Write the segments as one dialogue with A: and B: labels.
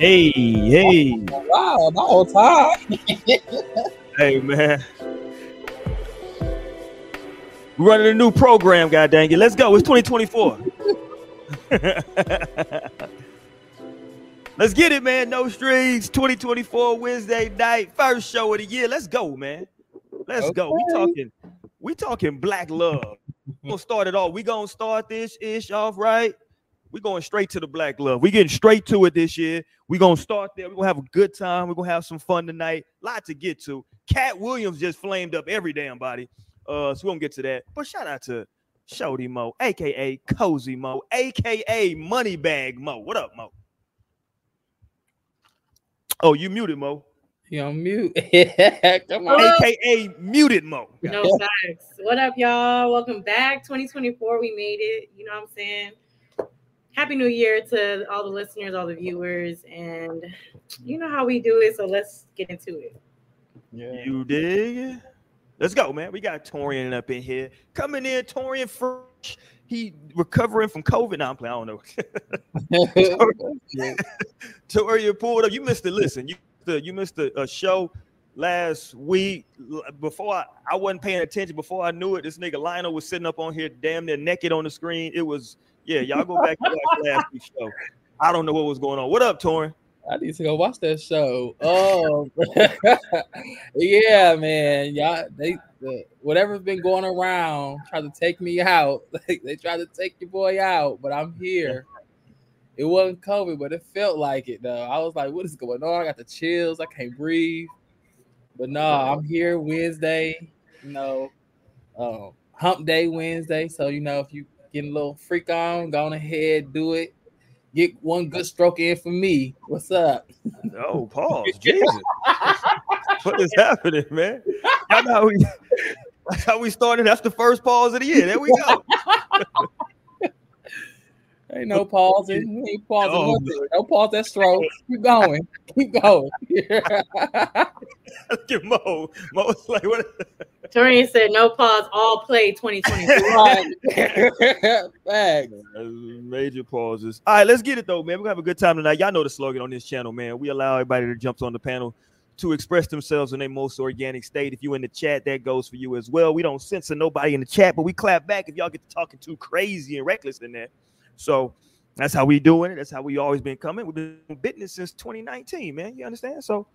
A: Hey, hey.
B: Wow, the whole time.
A: hey, man. We're running a new program, god dang it. Let's go. It's 2024. Let's get it, man. No strings. 2024 Wednesday night, first show of the year. Let's go, man. Let's okay. go. We talking, we talking black love. we gonna start it off. We gonna start this ish off right. We're going straight to the black love. We're getting straight to it this year. We're gonna start there. We're gonna have a good time. We're gonna have some fun tonight. Lot to get to. Katt Williams just flamed up every damn body. Uh, so we're gonna get to that. But shout out to Shody Mo, aka Cozy Mo, aka Moneybag Mo. What up, Mo? Oh, you muted Mo.
B: You on mute.
A: Come on. AKA muted Mo.
C: No facts. What up, y'all? Welcome back. 2024. We made it. You know what I'm saying? Happy new year to all the listeners, all the viewers, and you know how we do it. So let's get into it.
A: Yeah. You dig? Let's go, man. We got Torian up in here. Coming in, Torian fresh. He recovering from COVID. Now I'm playing. I don't know. Torian pulled up. You missed it. Listen, you you missed a, a uh, show last week. Before I, I wasn't paying attention. Before I knew it, this nigga Lionel was sitting up on here, damn near naked on the screen. It was yeah, y'all go back to watch last week's show. I don't know what was going on. What up, Torin?
B: I need to go watch that show. Oh, yeah, man. Y'all, they the, whatever's been going around trying to take me out. they tried to take your boy out, but I'm here. It wasn't COVID, but it felt like it though. I was like, "What is going on?" I got the chills. I can't breathe. But no, I'm here Wednesday. You know, um, Hump Day Wednesday. So you know, if you getting a little freak on, go on ahead, do it. Get one good stroke in for me. What's up?
A: Oh, pause. Jesus. what is happening, man? Y'all how we, that's how we started. That's the first pause of the year. There we go.
B: Ain't no pausing. We ain't pausing nothing. No pause that stroke. Keep going. Keep going.
A: Look at Mo. Mo's like, what?
C: Torian said, no pause, all play 2024.
A: Thanks. Uh, major pauses. All right, let's get it though, man. We're gonna have a good time tonight. Y'all know the slogan on this channel, man. We allow everybody that jumps on the panel to express themselves in their most organic state. If you in the chat, that goes for you as well. We don't censor nobody in the chat, but we clap back if y'all get to talking too crazy and reckless in there. So that's how we doing it. That's how we always been coming. We've been it since 2019, man. You understand? So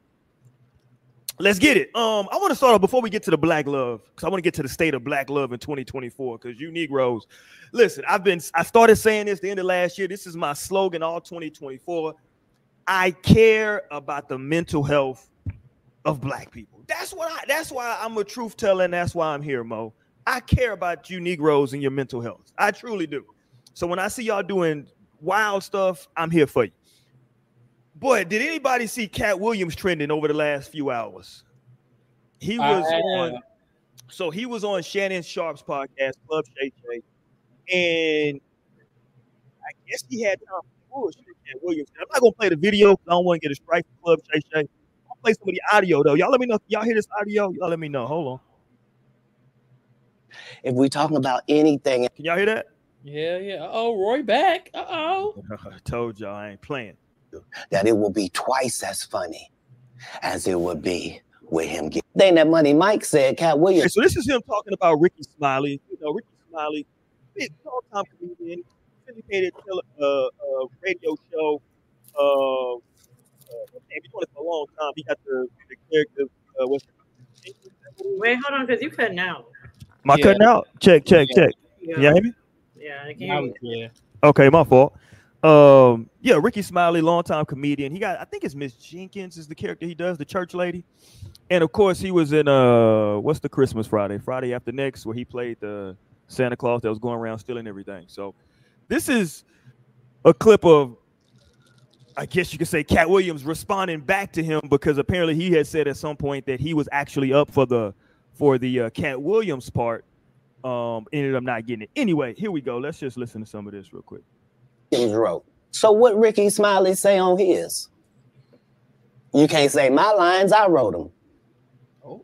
A: Let's get it. Um, I want to start off before we get to the black love, because I want to get to the state of black love in 2024. Because you Negroes, listen, I've been I started saying this the end of last year. This is my slogan all 2024. I care about the mental health of black people. That's what I that's why I'm a truth teller, and that's why I'm here, Mo. I care about you Negroes and your mental health. I truly do. So when I see y'all doing wild stuff, I'm here for you. Boy, did anybody see Katt Williams trending over the last few hours? He was on, so he was on Shannon Sharpe's podcast, Club Shay Shay, and I guess he had time for bullshit. Katt Williams. I'm not gonna play the video because I don't want to get a strike from Club Shay Shay. I'll play some of the audio though. Y'all let me know. if Y'all hear this audio? Y'all let me know. Hold on.
D: If we talking about anything,
A: can y'all hear that?
B: Yeah, yeah. Oh, Roy back. Uh oh.
A: I told y'all I ain't playing
D: that it will be twice as funny as it would be with him getting. Then that money Mike said, Katt Williams.
A: so this is him talking about Rickey Smiley. You know, Rickey Smiley, big long-time comedian, syndicated uh, uh, radio show. Uh, uh, been doing it for a long time. He got the, the character. Uh, what's
C: Wait, hold on, because you cutting out.
A: Am I yeah. cutting out? Check, check, yeah. check. Yeah. You hear me?
C: Yeah, I can hear you.
A: Okay, my fault. Um, yeah, Rickey Smiley, longtime comedian. He got, I think it's Miss Jenkins is the character he does, the church lady. And of course, he was in uh, what's the Christmas Friday, Friday after next, where he played the Santa Claus that was going around stealing everything. So, this is a clip of, I guess you could say, Katt Williams responding back to him because apparently he had said at some point that he was actually up for the for the uh, Katt Williams part. Um, ended up not getting it. Anyway, here we go. Let's just listen to some of this real quick
D: wrote. So what Rickey Smiley say on his? You can't say my lines, I wrote them. Oh.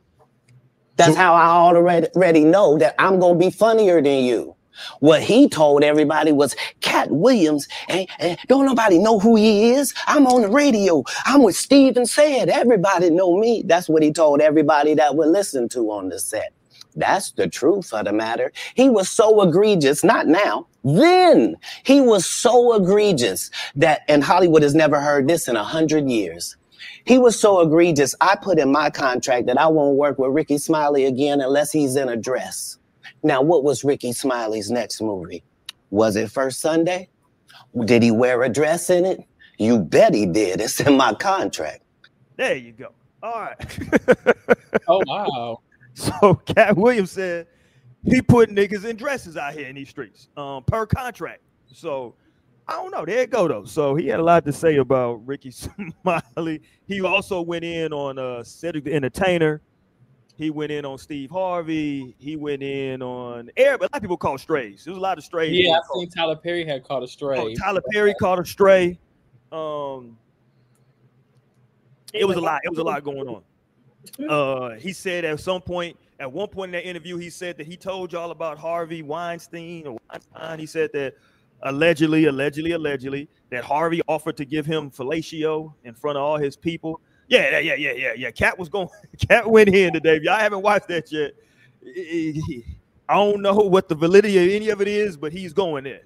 D: That's how I already know that I'm gonna be funnier than you. What he told everybody was Katt Williams, and, and don't nobody know who he is. I'm on the radio. I'm with Steven said. Everybody know me. That's what he told everybody that would listen to on the set. That's the truth of the matter. He was so egregious, not now, then he was so egregious that, and Hollywood has never heard this in a hundred years. He was so egregious. I put in my contract that I won't work with Rickey Smiley again unless he's in a dress. Now, what was Rickey Smiley's next movie? Was it First Sunday? Did he wear a dress in it? You bet he did. It's in my contract.
A: There you go. All right.
B: Oh wow.
A: So Katt Williams said he put niggas in dresses out here in these streets, um, per contract. So I don't know. There you go though. So he had a lot to say about Rickey Smiley. He also went in on uh Cedric the Entertainer. He went in on Steve Harvey. He went in on air, but a lot of people call strays. There's a lot of strays.
B: Yeah, I seen Tyler Perry had caught a stray.
A: Oh, Tyler Perry caught a stray. Um, it was a lot. It was a lot going on. Uh, he said at some point, at one point in that interview, he said that he told y'all about Harvey Weinstein or Weinstein. He said that allegedly, allegedly, allegedly, that Harvey offered to give him fellatio in front of all his people. Yeah, yeah, yeah, yeah, yeah. Katt was going. Katt went in today. If y'all haven't watched that yet, I don't know what the validity of any of it is, but he's going there.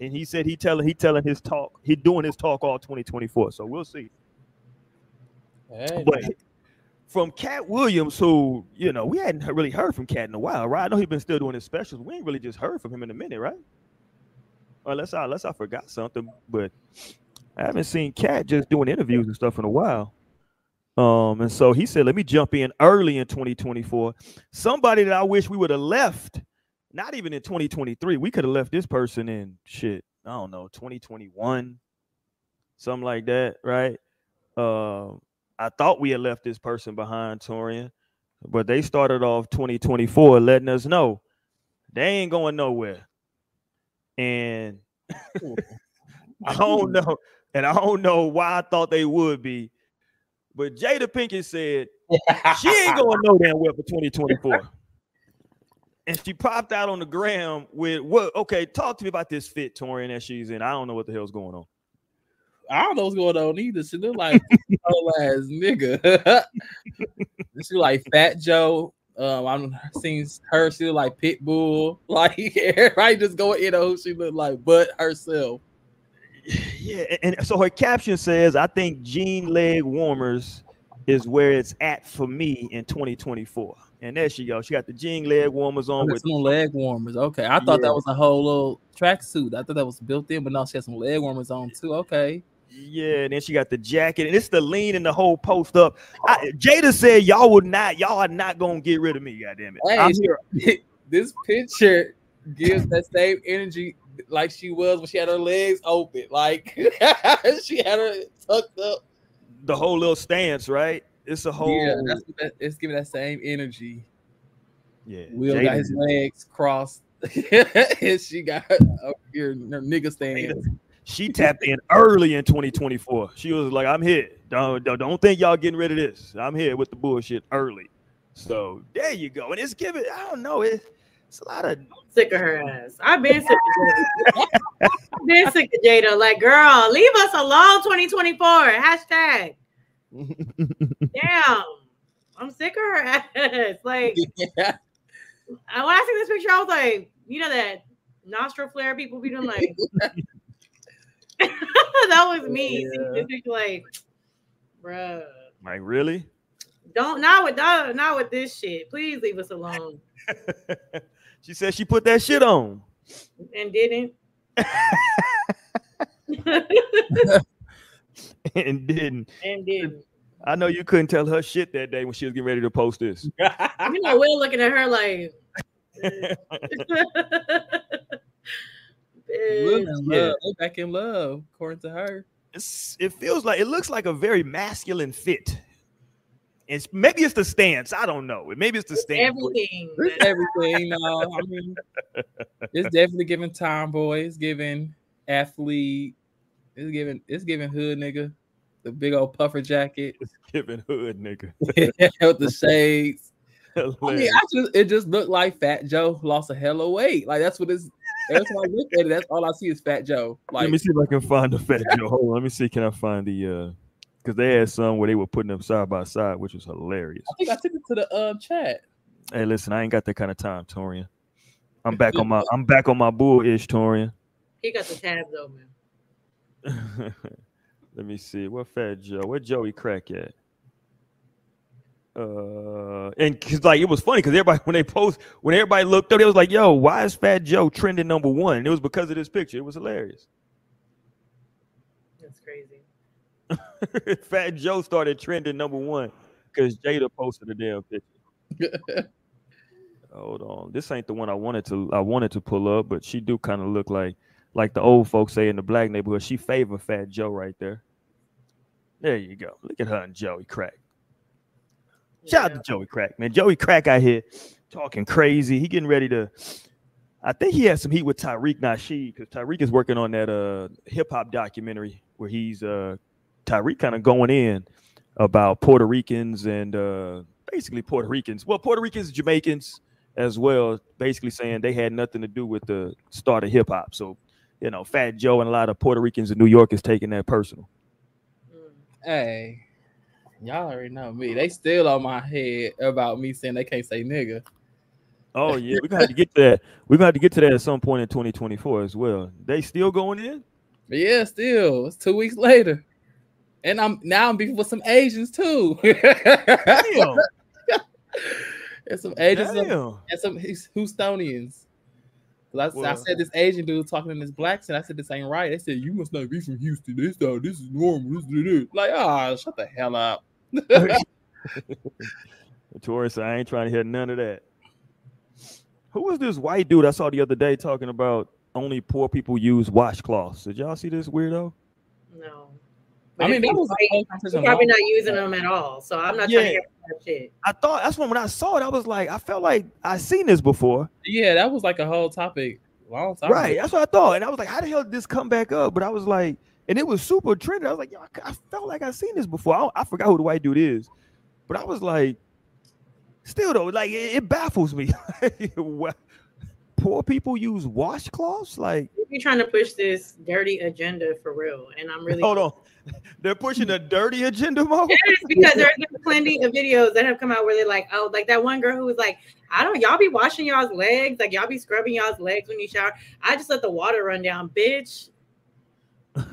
A: And he said he telling he telling his talk. He doing his talk all 2024. So we'll see.
B: Hey,
A: But from Katt Williams, who you know we hadn't really heard from Katt in a while, right? I know he's been still doing his specials. We ain't really just heard from him in a minute, right? Unless I unless I forgot something, but I haven't seen Katt just doing interviews and stuff in a while. Um, and so he said, let me jump in early in 2024. Somebody that I wish we would have left, not even in 2023. We could have left this person in shit, I don't know, 2021, something like that, right? Uh, I thought we had left this person behind, Torian, but they started off 2024 letting us know they ain't going nowhere. And I don't know, and I don't know why I thought they would be, but Jada Pinkett said she ain't going no damn well for 2024. And she popped out on the gram with what? Okay, talk to me about this fit, Torian, that she's in. I don't know what the hell's going on.
B: I don't know what's going on either. She look like old ass nigga. she like Fat Joe. Um, I'm seeing her. She look like Pitbull. Like everybody just going in on who she look like, but herself.
A: Yeah, and so her caption says, "I think jean leg warmers is where it's at for me in 2024." And there she goes. She got the jean leg warmers on
B: Oh,
A: with
B: some leg warmers. Okay, I thought
A: Yeah.
B: that was a whole little tracksuit. I thought that was built in, but now she had some leg warmers on too. Okay.
A: Yeah, and then she got the jacket, and it's the lean and the whole post up. I, Jada said, "Y'all would not, y'all are not gonna get rid of me, goddamn it."
B: Hey,
A: I'm here.
B: this picture gives that same energy like she was when she had her legs open. Like she had her tucked up.
A: the whole little stance, right? It's a whole
B: Yeah, that's that, it's giving that same energy.
A: yeah.
B: Will
A: Jada
B: got his legs crossed, and she got up here her nigga stand.
A: She tapped in early in 2024. She was like, "I'm here. Don't, don't don't think y'all getting rid of this. I'm here with the bullshit early." So there you go. And it's giving. I don't know. It's it's a lot of I'm
C: sick of her ass. I've been sick of Jada. I've been sick of Jada. Like, girl, leave us alone 2024. Hashtag. Damn. I'm sick of her ass. Like,
B: Yeah.
C: I- when I see this picture, I was like, you know that nostril flare people be doing like that was me.
B: Yeah.
C: like, bruh.
A: like really.
C: Don't not with not, not with this shit. Please leave us alone.
A: she said she put that shit on.
C: And didn't.
A: and didn't.
C: and didn't.
A: I know you couldn't tell her shit that day when she was getting ready to post this.
C: You know, Will looking at her like Bitch.
B: in
A: Yeah.
B: love. Back in love, according to her.
A: It's, it feels like it looks like a very masculine fit. It's maybe it's the stance. I don't know. Maybe it's the stance.
C: everything.
B: It's everything. No, I mean, it's definitely giving tomboy. It's giving athlete. It's giving. It's giving hood nigga. The big old puffer jacket
A: It's giving hood nigga.
B: with the shades. I mean, I just it just looked like Fat Joe lost a hell of weight. Like that's what it's Every time I look at it, that's all I see is Fat Joe. Like,
A: let me see if I can find the Fat Joe. Hold on, let me see. Can I find the? uh Because they had some where they were putting them side by side, which was hilarious.
B: I think I took it to the uh, chat.
A: Hey, listen, I ain't got that kind of time, Torian. I'm back on my I'm back on my bull ish, Torian.
C: He got the tabs open.
A: Let me see. What Fat Joe? Where Joey Crack at? Uh, and cause like it was funny because everybody when they post when everybody looked up, it was like, "Yo, why is Fat Joe trending number one?" And it was because of this picture. It was hilarious.
C: That's crazy.
A: Fat Joe started trending number one because Jada posted a damn picture. Hold on, this ain't the one I wanted to I wanted to pull up, but she do kind of look like like the old folks say in the black neighborhood. She favor Fat Joe right there. There you go. Look at her and Joey Crack. Shout out to Joey Crack, man. Joey Crack out here talking crazy. He getting ready to. I think he has some heat with Tariq Nasheed because Tariq is working on that uh hip hop documentary where he's uh Tariq kind of going in about Puerto Ricans and uh basically Puerto Ricans. Well, Puerto Ricans, Jamaicans as well, basically saying they had nothing to do with the start of hip hop. So, you know, Fat Joe and a lot of Puerto Ricans in New York is taking that personal.
B: Hey, y'all already know me. They still on my head about me saying they can't say nigga.
A: Oh yeah, we're gonna have to get to that. We're gonna have to get to that at some point in 2024 as well. They still going in?
B: Yeah, still, it's two weeks later. And I'm now I'm beefing with some Asians too.
A: Damn.
B: and some Asians
A: Damn.
B: and some Houstonians. 'Cause I, I said this Asian dude talking in this black accent. I said this ain't right. They said you must not be from Houston. This uh, this is normal. This is this. Like ah, shut the hell up.
A: Taurus, said, I ain't trying to hear none of that. Who was this white dude I saw the other day talking about only poor people use washcloths? Did y'all see this weirdo?
C: No.
B: I mean,
C: if
B: that was
C: white,
B: a whole
C: he's
B: conversation
C: probably
B: long-
C: not using them at all. So I'm not
A: Yeah.
C: trying to hear that shit.
A: I thought that's when when I saw it, I was like, I felt like I seen this before.
B: Yeah, that was like a whole topic long time.
A: Right.
B: ago.
A: That's what I thought. And I was like, how the hell did this come back up? But I was like, and it was super trendy. I was like, yo, I, I felt like I seen this before. I, I forgot who the white dude is. But I was like, still though, like it, it baffles me. What- Poor people use washcloths? Like,
C: You're trying to push this dirty agenda for real, and I'm really
A: hold on. They're pushing a dirty agenda mode.
C: Yes, because there's been plenty of videos that have come out where they're like, oh, like that one girl who was like, I don't, y'all be washing y'all's legs, like y'all be scrubbing y'all's legs when you shower. I just let the water run down, bitch.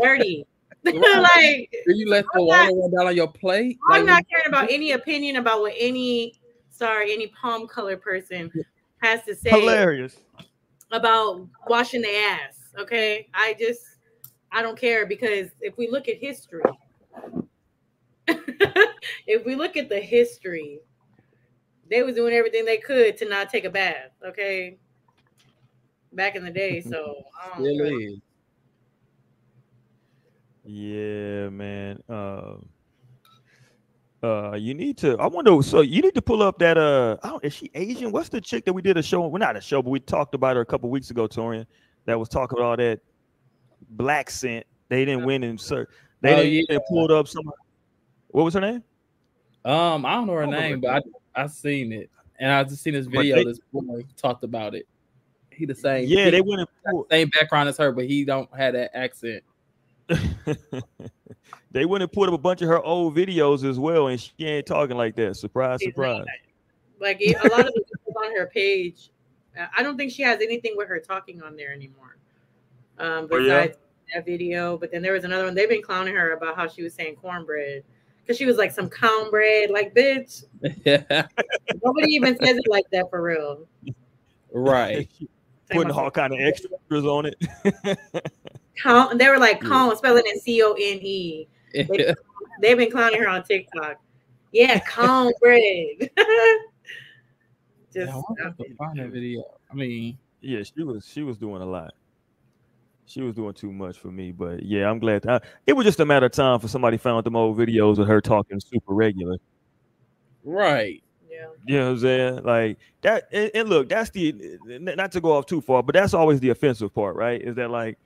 C: Dirty. like
B: Do you let the
C: I'm
B: water
C: not-
B: run down on your plate?
C: I'm
B: Like,
C: not caring about any opinion about what any sorry, any palm color person has to say
A: Hilarious.
C: about washing the ass. Okay. I just I don't care because if we look at history, if we look at the history, they was doing everything they could to not take a bath. Okay. Back in the day. So I don't
B: Still
C: know.
A: Yeah, man. Uh, uh, you need to. I wonder. So you need to pull up that. Uh, I don't, is she Asian? What's the chick that we did a show? Well, not a show, but we talked about her a couple weeks ago, Torian. That was talking about all that black scent. They didn't win in sir. They
B: Oh,
A: didn't they pulled up some. What was her name?
B: Um, I don't know her
A: don't
B: name, but I I seen it, and I just seen this video.
A: they-
B: this boy talked about it. He the same.
A: Yeah,
B: he
A: they went and pulled.
B: same background as her, but he don't have that accent.
A: they went and put up a bunch of her old videos as well, and she ain't talking like that. Surprise,
C: She's
A: surprise.
C: not. Like a lot of the videos on her page, I don't think she has anything with her talking on there anymore. Um,
A: Oh, yeah?
C: that video, but then there was another one. They've been clowning her about how she was saying cornbread because she was like some cornbread, like bitch.
B: Yeah,
C: Nobody even says it like that for real.
B: right.
A: Putting all kind of extras on it.
C: Con- they were like mm.
A: Yeah.
C: con, spelling it C O N E. They've been clowning her on TikTok. Yeah, cornbread. Just
B: Yeah, I wonder I find that video. I mean,
A: Yeah, she was she was doing a lot. She was doing too much for me, but yeah, I'm glad. I, it was just a matter of time for somebody found them old videos of her talking super regular.
B: right.
C: yeah.
A: You know what I'm saying? Like that. And, and look, that's the not to go off too far, but that's always the offensive part, right? Is that like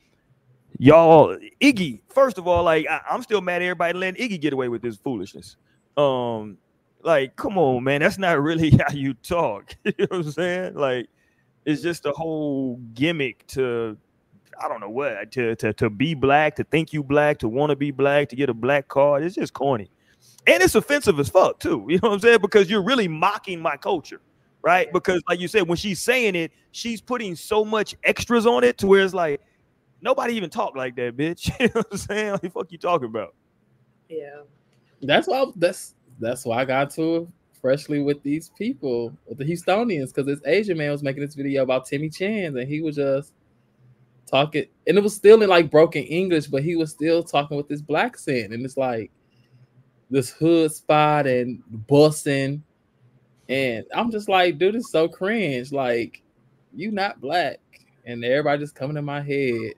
A: y'all Iggy? First of all, like I, I'm still mad at everybody letting Iggy get away with this foolishness. Um, like come on, man, that's not really how you talk. you know what I'm saying? Like It's just a whole gimmick to I don't know what to to to be black, to think you black, to want to be black, to get a black card. It's just corny. And it's offensive as fuck too. You know what I'm saying? Because you're really mocking my culture, right? Because like you said, when she's saying it, she's putting so much extras on it to where it's like nobody even talk like that, bitch. you know what I'm saying? Like fuck you talking about?
C: Yeah.
B: That's why that's that's why I got to freshly with these people, with the Houstonians, because this Asian man was making this video about Timmy Chan's, and he was just talking, and it was still in like broken English, but he was still talking with this black accent, and it's like this hood spot and bussing, and I'm just like, dude, it's so cringe. Like, you not black, and everybody just coming in my head.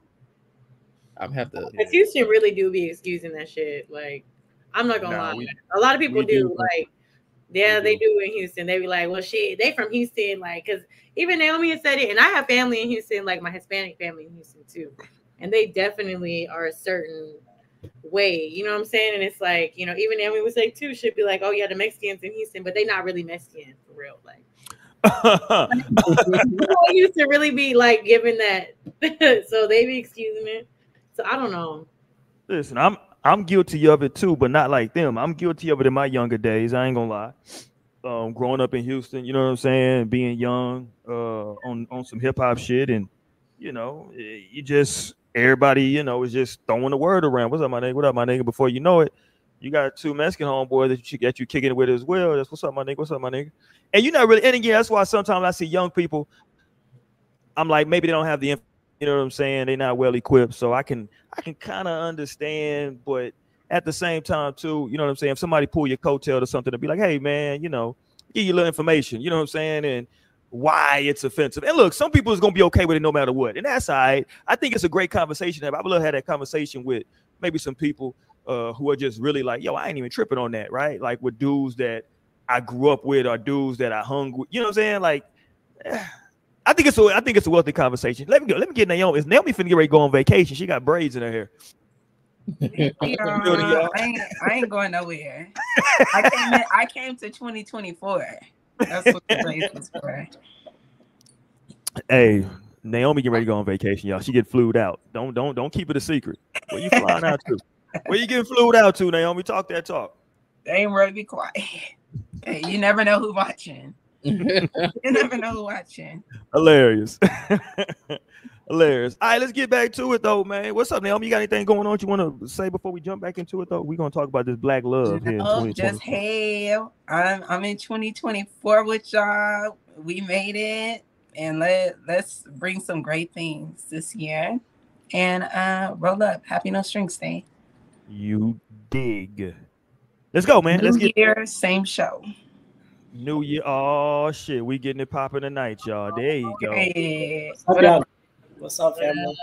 B: I'm have to.
C: Because Houston really do be excusing that shit. Like, I'm not gonna
A: Nah,
C: lie.
A: we-
C: a lot of people do.
A: do.
C: Like, yeah,
A: We
C: they
A: do.
C: do in Houston. They be like, well, shit, they from Houston. Like, because even Naomi has said it, and I have family in Houston, like my Hispanic family in Houston too, and they definitely are a certain way. You know what I'm saying? And it's like, you know, even Naomi would say too, should be like, oh yeah, the Mexicans in Houston, but they not really Mexican for real. Like, people used to really be like giving that, so they be excusing it. So I don't know.
A: Listen, I'm I'm guilty of it too, but not like them. I'm guilty of it in my younger days. I ain't gonna lie. Um, growing up in Houston, you know what I'm saying, being young, uh, on on some hip hop shit, and you know, you just everybody, you know, is just throwing the word around. What's up, my nigga? What up, my nigga? Before you know it, you got two Mexican homeboys that you that you kicking it with as well. That's what's up, my nigga. What's up, my nigga? And you're not really, and again, that's why sometimes I see young people. I'm like, maybe they don't have the, you know what I'm saying? They're not well equipped, so I can I can kind of understand, but at the same time, too, you know what I'm saying? If somebody pull your coattail or something to be like, hey man, you know, give you a little information, you know what I'm saying? And why it's offensive. And look, some people is gonna be okay with it no matter what. And that's all right. I think it's a great conversation. I would love to have that conversation with maybe some people uh who are just really like, yo, I ain't even tripping on that, right? Like with dudes that I grew up with or dudes that I hung with, you know what I'm saying? Like I think it's a I think it's a wealthy conversation. Let me go. Let me get Naomi. Is Naomi finna get ready to go on vacation? She got braids in her hair.
E: Yeah,
A: Building.
E: I ain't, I ain't going nowhere. I came, in, I came to 2024. That's what the race was for.
A: Hey, Naomi getting ready to go on vacation, y'all. She get flued out. Don't don't don't keep it a secret. Where you flying out to? Where you getting flued out to, Naomi? Talk that talk.
E: They ain't ready to be quiet. Hey, you never know who watching. You never know who watching.
A: Hilarious. Hilarious. All right, let's get back to it though, man. What's up, Naomi? You got anything going on you want to say before we jump back into it though? We're gonna talk about this black love here in
E: just hell. I'm I'm in 2024 with y'all. We made it, and let let's bring some great things this year. And uh roll up. Happy No Strings Day.
A: You dig. Let's go, man. Let's
E: New
A: get
E: year, same show.
A: New Year. Oh shit, we getting it popping tonight, y'all. There you go.
E: Yeah.
F: What's up. What's up, family?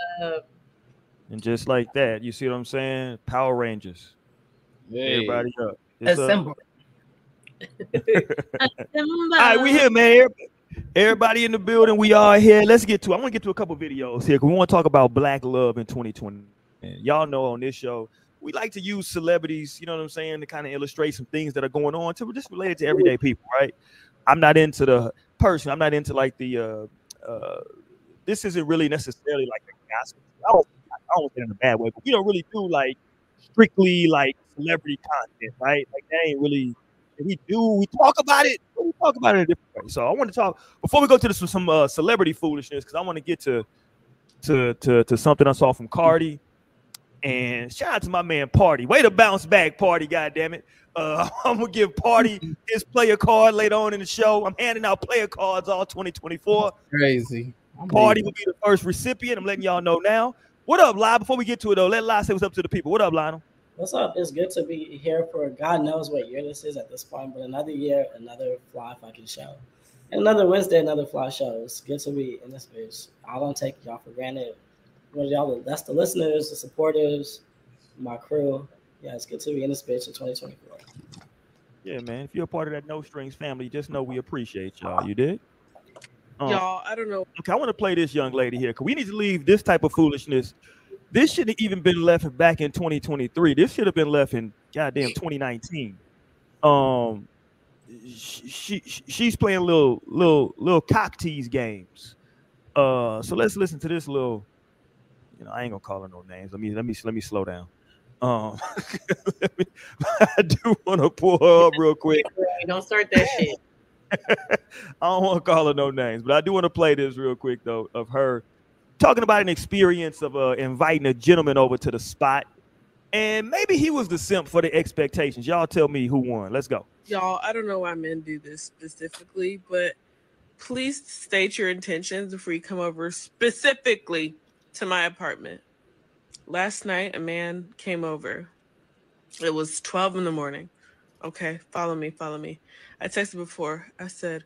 A: And just like that, you see what I'm saying? Power Rangers.
B: Hey.
A: Everybody up. It's up.
E: Assemble.
A: All right, we here, man. Everybody in the building, we are here. Let's get to. I want to get to a couple videos here. 'cause We want to talk about black love in 2020. And y'all know on this show, we like to use celebrities. You know what I'm saying to kind of illustrate some things that are going on to just related to everyday people, right? I'm not into the person. I'm not into like the. uh uh This isn't really necessarily like a gospel. I don't. I don't say in a bad way, but we don't really do like strictly like celebrity content, right? Like that ain't really we do, we talk about it. We talk about it in a different way. So I want to talk before we go to this some, some uh, celebrity foolishness because I want to get to to to to something I saw from Cardi. And shout out to my man Party. Way to bounce back, Party. God damn it. Uh, I'm gonna give Party his player card later on in the show. I'm handing out player cards all 2024.
B: Crazy.
A: Party will be the first recipient. I'm letting y'all know now. What up, Lyle? Before we get to it though, let Lyle say what's up to the people. What up, Lionel?
F: What's up? It's good to be here for God knows what year this is at this point, but another year, another fly fucking show. And another Wednesday, another fly show. It's good to be in this bitch. I don't take y'all for granted. What y'all that's the listeners, the supporters, my crew. Yeah, it's good to be in this bitch in 2024.
A: Yeah, man. If you're a part of that No Strings family, just know we appreciate y'all. You did? Um,
G: Y'all, I don't know.
A: Okay, I want to play this young lady here because we need to leave this type of foolishness. This shouldn't even been left back in 2023. This should have been left in goddamn 2019. Um, she, she she's playing little little little cock tease games Uh, so let's listen to this little. You know, I ain't gonna call her no names. Let me let me let me slow down. Um, me- I do want to pull her up real quick.
C: Don't start that shit.
A: I don't want to call her no names, but I do want to play this real quick though of her talking about an experience of uh, inviting a gentleman over to the spot, and maybe he was the simp for the expectations. Y'all tell me who won. Let's go.
G: Y'all, I don't know why men do this specifically, but please state your intentions before you come over specifically to my apartment. Last night, a man came over. It was 12 in the morning. Okay, follow me, follow me. I texted before. I said,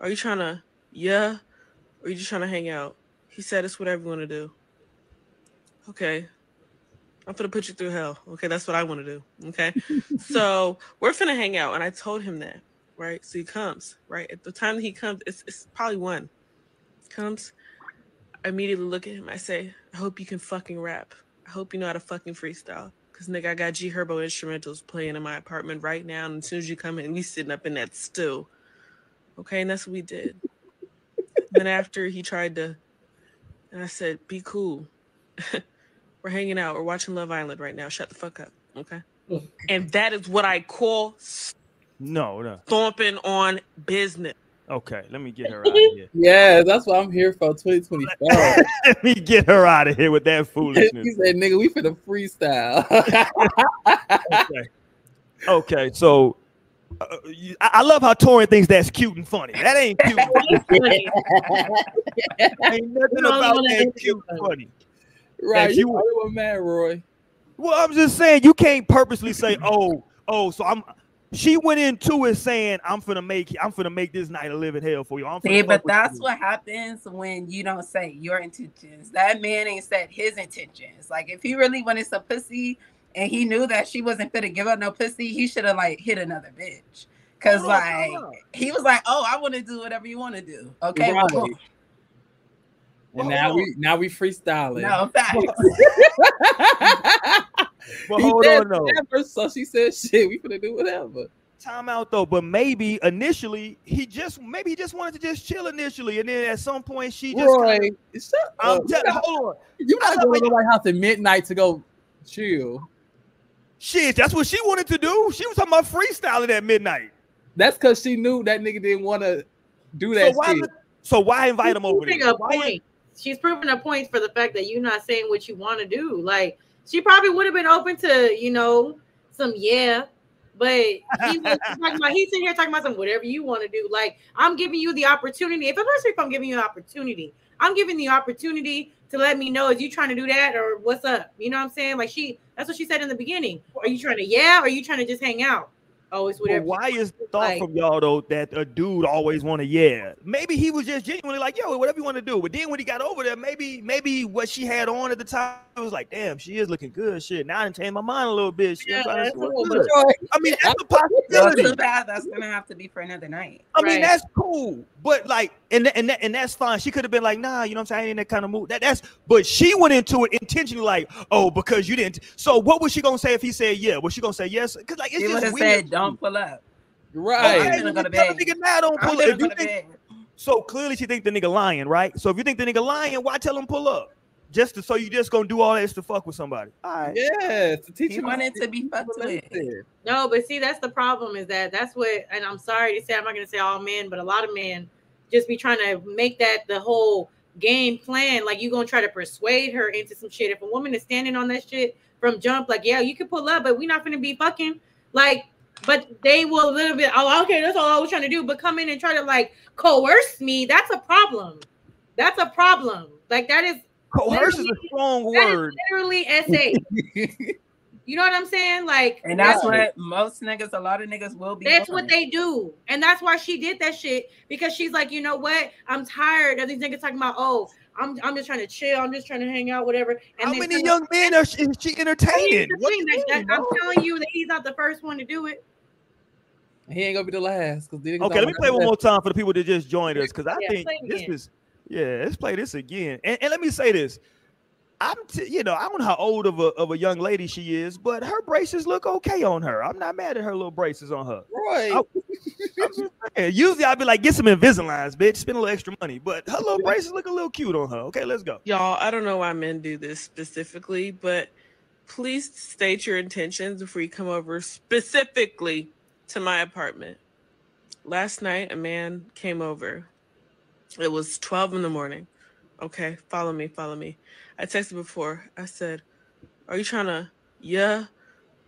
G: Are you trying to, yeah? Or are you just trying to hang out? He said, It's whatever you want to do. Okay. I'm gonna put you through hell. Okay, that's what I want to do. Okay. so we're gonna hang out. And I told him that, right? So he comes, right? At the time that he comes, it's, it's probably one. Comes, I immediately look at him. I say, I hope you can fucking rap. I hope you know how to fucking freestyle. Cause nigga, I got G Herbo instrumentals playing in my apartment right now. And as soon as you come in, we sitting up in that stew. Okay, and that's what we did. then after he tried to, and I said, be cool. We're hanging out. We're watching Love Island right now. Shut the fuck up. Okay. and that is what I call
A: No, no.
G: stomping on business.
A: Okay, let me get her out of here.
B: Yeah, that's what I'm here for. 2024.
A: let me get her out of here with that foolishness.
B: he said, "Nigga, we for the freestyle."
A: okay. Okay, so uh, you- I I love how Torin thinks that's cute and funny. That ain't cute. ain't nothing
C: No,
A: about
C: no,
A: that
C: that
A: cute and funny.
B: right?
A: That
B: You
A: you-
B: probably were mad, Roy.
A: Well, I'm just saying you can't purposely say, "Oh, oh." So I'm. She went into it saying, "I'm finna make, I'm finna make this night a living hell for you." I'm finna
E: See,
A: fuck
E: but that's
A: you."
E: what happens when you don't say your intentions. That man ain't said his intentions. Like if he really wanted some pussy and he knew that she wasn't fit to give up no pussy, he should have like hit another bitch. Cause
A: Hold on,
E: like
A: hold
E: he was like, Oh, I want to do whatever you want to do. Okay.
B: Right.
E: cool.
B: And now we now we freestyling.
E: No facts.
A: But hold on, though.
B: whatever, so she said, "Shit, we finna do whatever."
A: time out though. But maybe initially he just, maybe he just wanted to just chill initially, and then at some point she just.
B: Roy,
A: kinda-
B: shut
A: I'm
B: up.
A: telling. Hold on.
B: You
A: I
B: not going
A: it.
B: to White house at midnight to go chill.
A: Shit, that's what she wanted to do. She was talking about freestyling at midnight.
B: That's because she knew that nigga didn't want to do
A: So
B: that
A: why,
B: shit.
A: so why invite him over
C: proving
A: there?
C: a
A: Why-
C: point. She's proving a point for the fact that you're not saying what you want to do. Like she probably would have been open to, you know, some yeah, but he was talking about he's sitting here talking about some whatever you want to do. Like I'm giving you the opportunity. If especially if I'm giving you an opportunity, I'm giving the opportunity to let me know is you trying to do that or what's up. You know what I'm saying? Like she that's what she said in the beginning. Are you trying to yeah or are you trying to just hang out? Oh, it's
A: But
C: whatever.
A: why is the thought
C: Like-
A: from y'all though that a dude always want to yeah? Maybe he was just genuinely like, yo, whatever you want to do. But then when he got over there, maybe maybe what she had on at the time it was like, damn, she is looking good. Shit, now I done changed my mind a little bit. Shit, I'm
C: Yeah, that's
A: see
C: a little
A: good.
C: bit-
A: I mean, that's a possibility.
E: too bad. That's gonna have to be for another night.
A: I mean, that's cool, but like, and th- and that, and that's fine. She could have been like, nah, you know what I'm saying? I ain't in that kind of mood. That that's, but she went into it intentionally, like, oh, because you didn't. So what was she gonna say if he said yeah? Was she gonna say yes? Because like, it's
E: He would
A: just
E: have
A: weird.
E: said, "Don't pull up."
B: Right.
E: I'm finna go to
A: Tell the nigga now don't
E: I'm
A: pull up. You
E: to
A: think,
E: bed.
A: so clearly she think the nigga lying, right? So if you think the nigga lying, why tell him pull up? Just to, so you just gonna do all this to fuck with somebody? All right.
B: Yeah, to teach
E: He
B: him
E: wanted to be fucked with.
C: No, but see, that's the problem is that that's what, and I'm sorry to say, I'm not going to say all men, but a lot of men just be trying to make that the whole game plan. Like, you going to try to persuade her into some shit. If a woman is standing on that shit from jump, like, yeah, you can pull up, but we're not going to be fucking. Like, but they will a little bit, oh, okay, that's all I was trying to do. But come in and try to like coerce me, that's a problem. That's a problem. Like, that is
A: Coerce is a strong
C: that is
A: word.
C: literally SA. you know what I'm saying? Like,
E: And that's
A: Yeah.
E: what most niggas, a lot of niggas will be.
C: That's
E: on.
C: what they do. And that's why she did that shit because she's like, you know what? I'm tired of these niggas talking about, oh, I'm, I'm just trying to chill. I'm just trying to hang out, whatever. And
A: How many
C: some-
A: young men are she, is she entertaining?
C: the
A: What
C: thing,
A: you
C: that- that- I'm telling you that he's not the first one to do it.
B: He ain't gonna be the last. Cause
A: Okay, let me play one more time for the people that just joined us because I
C: Yeah,
A: think this
C: again.
A: is yeah. Let's play this again. And, and let me say this: I'm, t- you know, I don't know how old of a of a young lady she is, but her braces look okay on her. I'm not mad at her little braces on her.
B: Right.
A: I- oh, I'm just saying, Usually I'd be like, get some Invisaligns, bitch. Spend a little extra money, but her little braces look a little cute on her. Okay, let's go.
G: Y'all, I don't know why men do this specifically, but please state your intentions before you come over specifically to my apartment. Last night, a man came over. It was 12 in the morning. Okay, follow me, follow me. I texted before. I said, Are you trying to, yeah?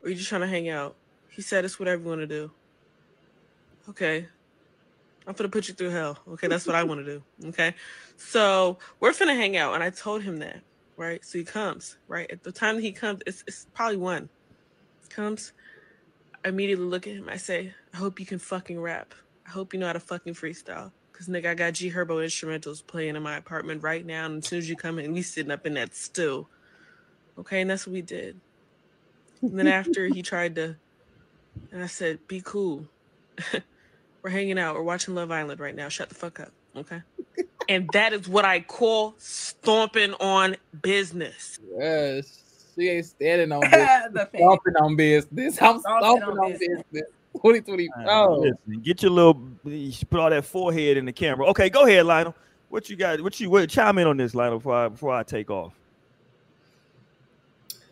G: Or are you just trying to hang out? He said, It's whatever you want to do. Okay. I'm gonna put you through hell. Okay, that's what I want to do. Okay. So we're gonna hang out. And I told him that, right? So he comes, right? At the time that he comes, it's, it's probably one. Comes, immediately look at him. I say, I hope you can fucking rap. I hope you know how to fucking freestyle. Cause nigga, I got G Herbo instrumentals playing in my apartment right now. And as soon as you come in, we sitting up in that stew. Okay, and that's what we did. And then after he tried to, and I said, be cool. We're hanging out. We're watching Love Island right now. Shut the fuck up. Okay. and that is what I call stomping on business.
B: Yes. She ain't standing on business.
E: the fan.
B: Stomping on business. I'm
E: Stomping
B: stomping
E: on
B: on
E: business.
B: business. 2020. Oh,
A: listen, get your little, you put all that forehead in the camera. Okay, go ahead, Lionel. What you got? What you what, chime in on this, Lionel, before I, before I take off.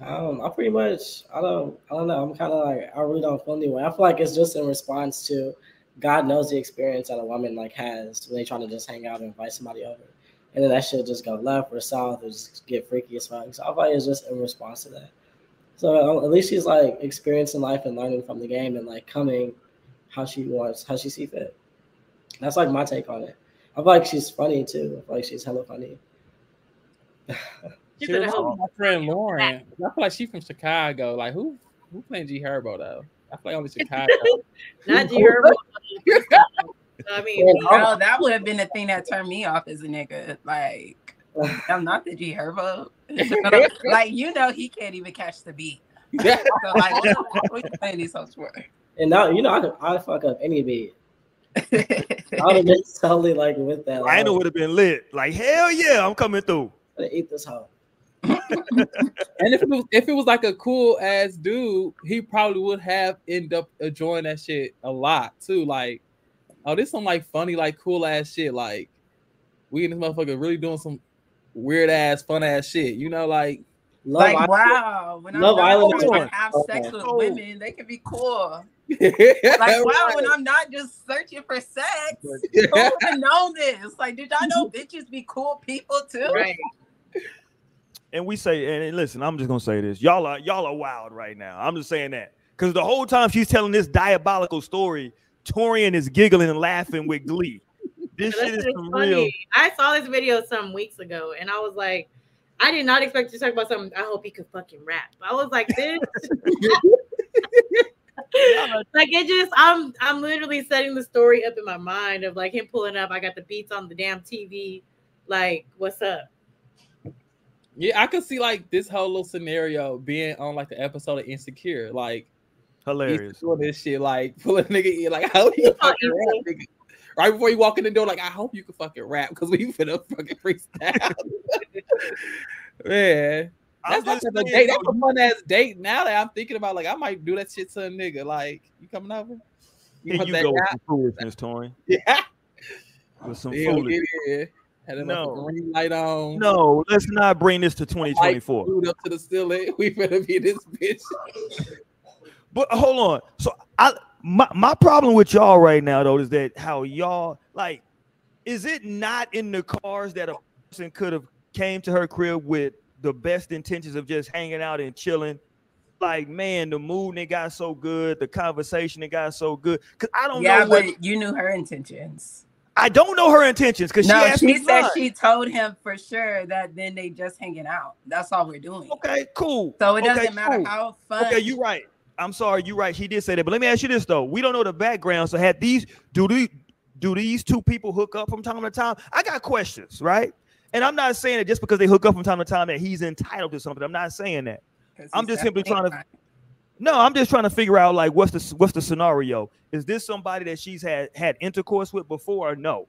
F: Um, I pretty much, I don't, I don't know. I'm kind of like, I really don't feel any way. I feel like it's just in response to God knows the experience that a woman like has when they trying to just hang out and invite somebody over, and then that shit just go left or south or just get freaky as fuck. So I feel like it's just in response to that. So uh, at least she's like experiencing life and learning from the game and like coming how she wants, how she see fit. That's like my take on it. I feel like she's funny too. I feel like she's hella funny.
B: she
C: You could
B: reminds
C: have
B: me of my friend Lauren. I feel like she's from Chicago. Like who who playing G Herbo though? I play only Chicago.
C: not G Herbo. I mean,
F: And
C: we-
E: No, that would have been the thing that turned me off as a nigga. Like, I'm not the G Herbo. like, you know, he can't even catch the beat.
B: yeah.
E: So, like, what the are you playing these songs for?
F: And now you know I could I fuck up any beat. I would have been totally like with that. Like,
A: Lionel would have been lit. Like hell yeah, I'm coming through.
F: I'm gonna eat this hoe.
B: And if it was if it was like a cool ass dude, he probably would have end up enjoying that shit a lot too. Like, oh, this some like funny, like cool ass shit. Like, we and this motherfucker really doing some weird ass, fun ass shit. You know, like
F: Love
E: like,
F: Island-
E: wow. When I'm
F: Love
E: not
F: Island
E: trying to have sex with
A: Oh.
E: women, they can be cool.
B: like
E: Like, wow, when I'm not just searching for sex, who would have known this? Like, did y'all know bitches be cool people too?
C: right.
A: And we say, and, and listen, I'm just gonna say this. Y'all are y'all are wild right now. I'm just saying that. Because the whole time she's telling this diabolical story, Torian is giggling and laughing with glee. This
C: This
A: shit is
C: is funny.
A: real.
C: I saw this video some weeks ago, and I was like, I did not expect you to talk about something. I hope he could fucking rap. I was like, this. like it just, I'm, I'm literally setting the story up in my mind of like him pulling up. I got the beats on the damn TV. Like, what's up?
B: Yeah, I could see like this whole little scenario being on like the episode of Insecure. Like he's
A: Hilarious.
B: doing this shit, like pulling a nigga in, like I hope you fucking rap, nigga. Right before you walk in the door, like I hope you can fucking rap because we finna fucking freestyle. Man,
A: I'm
B: that's like
A: just
B: a date. That's
A: though,
B: a fun ass date. Now that I'm thinking about, like I might do that shit to a nigga. Like you coming over?
A: Here
B: put
A: you
B: that
A: go with
B: guy-
A: some foolishness, Torian.
B: Yeah.
A: With some
B: He'll
A: foolishness.
B: get in. Had a
A: No.
B: no. green light on.
A: No, let's not bring this to 2024.
B: Up to the ceiling. We better be this bitch.
A: But hold on. So I my, my problem with y'all right now though is that how y'all like is it not in the cars that a person could have came to her crib with the best intentions of just hanging out and chilling? Like, man, the mood it got so good, the conversation it got so good. Cause I don't
E: Yeah,
A: know what
E: but you knew her intentions.
A: I don't know her intentions because she
E: No,
A: asked
E: she
A: me
E: said
A: mine.
E: she told him for sure that then they just hanging out. That's all we're doing.
A: Okay, cool.
E: So it doesn't
A: Okay,
E: matter
A: cool.
E: how fun.
A: Okay, you're right. I'm sorry, you're right. She did say that, but let me ask you this though: we don't know the background. So, had these do these do these two people hook up from time to time? I got questions, right? And I'm not saying that just because they hook up from time to time that he's entitled to something. I'm not saying that. I'm just simply trying to- No, I'm just trying to figure out like what's the what's the scenario? Is this somebody that she's had had intercourse with before or no?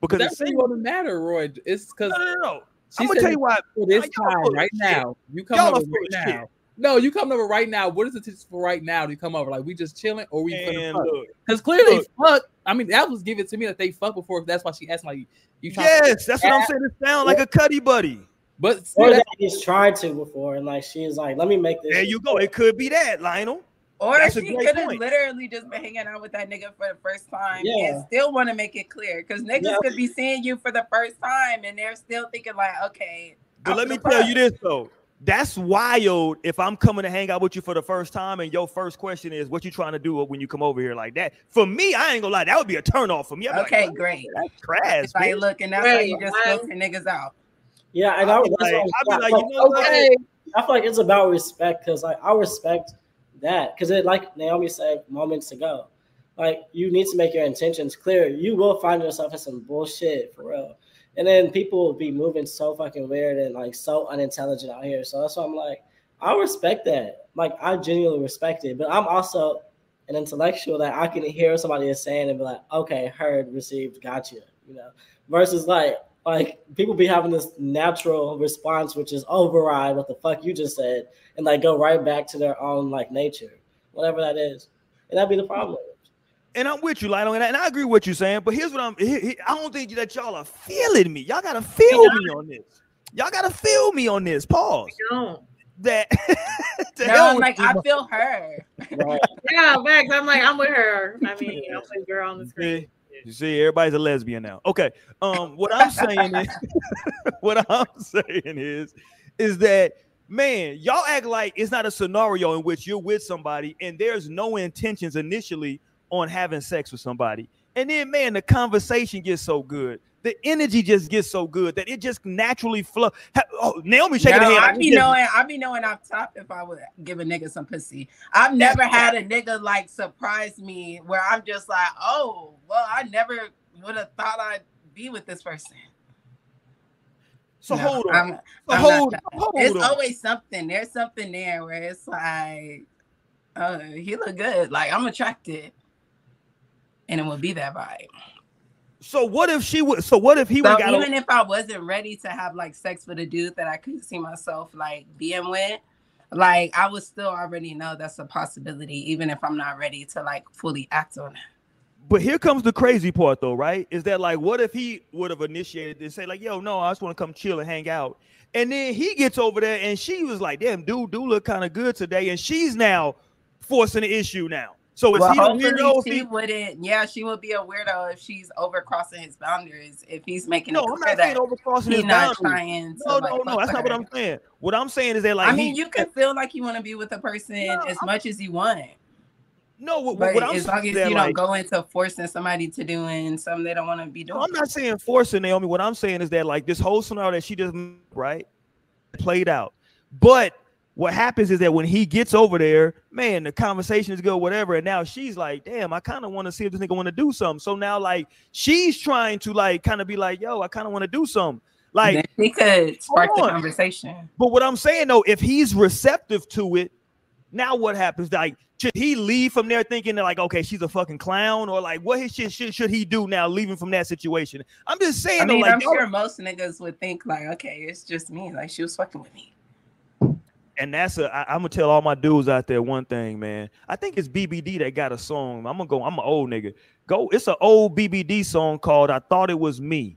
A: Because it
B: That's really what matter, Roy. It's because
A: no, no, no, I'm gonna tell you why.
B: this time right
A: shit.
B: now. You come
A: Y'all
B: over right
A: of shit.
B: Now. No, you coming over right now. What is the tips for right now to come over? Like we just chilling or we finna
A: And
B: fuck?
A: look,
B: Because clearly
A: look.
B: fuck. I mean, that was given to me that they fuck before. That's why she asked like you trying
A: yes, that's what I'm saying. It sounds like a cuddy buddy.
B: But still,
F: Or
B: that-
F: that he's tried to before, and like she's like, let me make this.
A: There you go. It could be that, Lionel.
E: Or
A: That's a
E: she could have literally just been hanging out with that nigga for the first time
F: Yeah.
E: and still want to make it clear. Because niggas
F: Yeah.
E: could be seeing you for the first time and they're still thinking like, okay.
A: But
E: I'm
A: let me tell you this though. That's wild if I'm coming to hang out with you for the first time and your first question is what you trying to do when you come over here like that. For me, I ain't gonna lie, that would be a turn off for me. I'd be like,
E: Okay,
A: "What?
E: great.
A: That's trash.
E: It's like,
A: bitch."
E: look, and that's how you just
C: right.
E: filter niggas out.
F: Yeah, and I,
A: I'll like, I'll be like, you know what?
B: okay.
F: I feel like it's about respect because like I respect that because it like Naomi said moments ago, like you need to make your intentions clear. You will find yourself in some bullshit for real, and then people will be moving so fucking weird and like so unintelligent out here. So that's why I'm like, I respect that. Like I genuinely respect it, but I'm also an intellectual that I can hear somebody is saying and be like, okay, heard, received, gotcha, you know, versus like like people be having this natural response, which is override what the fuck you just said, and like go right back to their own like nature, whatever that is, and that'd be the problem.
A: And I'm with you, Lionel, and I, and I agree with what you're saying. But here's what I'm. he- he- I don't think that y'all are feeling me. Y'all gotta feel me on this. Y'all gotta feel me on this. Pause.
C: Don't.
A: That. to
E: No,
A: hell
E: I'm like,
A: you,
E: I feel her.
F: Right.
C: Yeah, Max. I'm like, I'm with her. I mean, I'm with girl on the screen.
A: See, you see, everybody's a lesbian now. Okay. Um, what I'm saying is, what I'm saying is, is that man, y'all act like it's not a scenario in which you're with somebody and there's no intentions initially on having sex with somebody, and then man, the conversation gets so good. The energy just gets so good that it just naturally flow. Oh, Naomi shaking
E: No,
A: her head.
E: I be knowing, I be knowing off top if I would give a nigga some pussy. I've never had a nigga like surprise me where I'm just like, oh, well, I never would have thought I'd be with this person.
A: So
E: No,
A: hold on.
E: I'm-
A: So
E: I'm
A: hold,
E: not-
A: hold
E: it's
A: on.
E: always something. There's something there where it's like, oh, he look good. Like I'm attracted, and it would be that vibe.
A: So what if she would? So what if he
E: So
A: would
E: even if I wasn't ready to have like sex with a dude that I couldn't see myself like being with, like I would still already know that's a possibility, even if I'm not ready to like fully act on it.
A: But here comes the crazy part, though, right? Is that like, what if he would have initiated this, say like, "Yo, no, I just want to come chill and hang out," and then he gets over there and she was like, "Damn, dude, do look kind of good today," and she's now forcing the issue now. So is
E: Well,
A: he
E: hopefully
A: weirdo? if
E: she
A: he-
E: wouldn't. Yeah, she would be a weirdo if she's overcrossing his boundaries. If he's making
A: No, I'm not saying overcrossing his
E: not
A: boundaries.
E: trying to.
A: No,
E: like,
A: no, no, that's
E: with
A: not what. I'm saying. What I'm saying is that like,
E: I mean,
A: he-
E: you can feel like you want to be with a person as much as you want,
A: no, what,
E: but
A: what I'm
E: as long
A: saying
E: as
A: is
E: you
A: that,
E: don't go into forcing somebody to doing something they don't want to be doing.
A: No, I'm not saying forcing Naomi. What I'm saying is that like this whole scenario that she just right played out. But what happens is that when he gets over there, man, the conversation is good, whatever. And now she's like, damn, I kind of want to see if this nigga want to do something. So now like she's trying to like kind of be like, yo, I kind of want to do something. Like,
E: he could spark the conversation.
A: but what I'm saying though, if he's receptive to it, now what happens? Like, should he leave from there thinking that like, okay, she's a fucking clown, or like, what his shit should, should he do now, leaving from that situation? I'm just saying,
E: I mean,
A: though, like,
E: I'm sure most niggas would think like, okay, it's just me. Like she was fucking with me.
A: And that's a I, I'm gonna tell all my dudes out there one thing, man. I think it's BBD that got a song. I'm gonna go. I'm an old nigga. Go. It's an old BBD song called "I Thought It Was Me."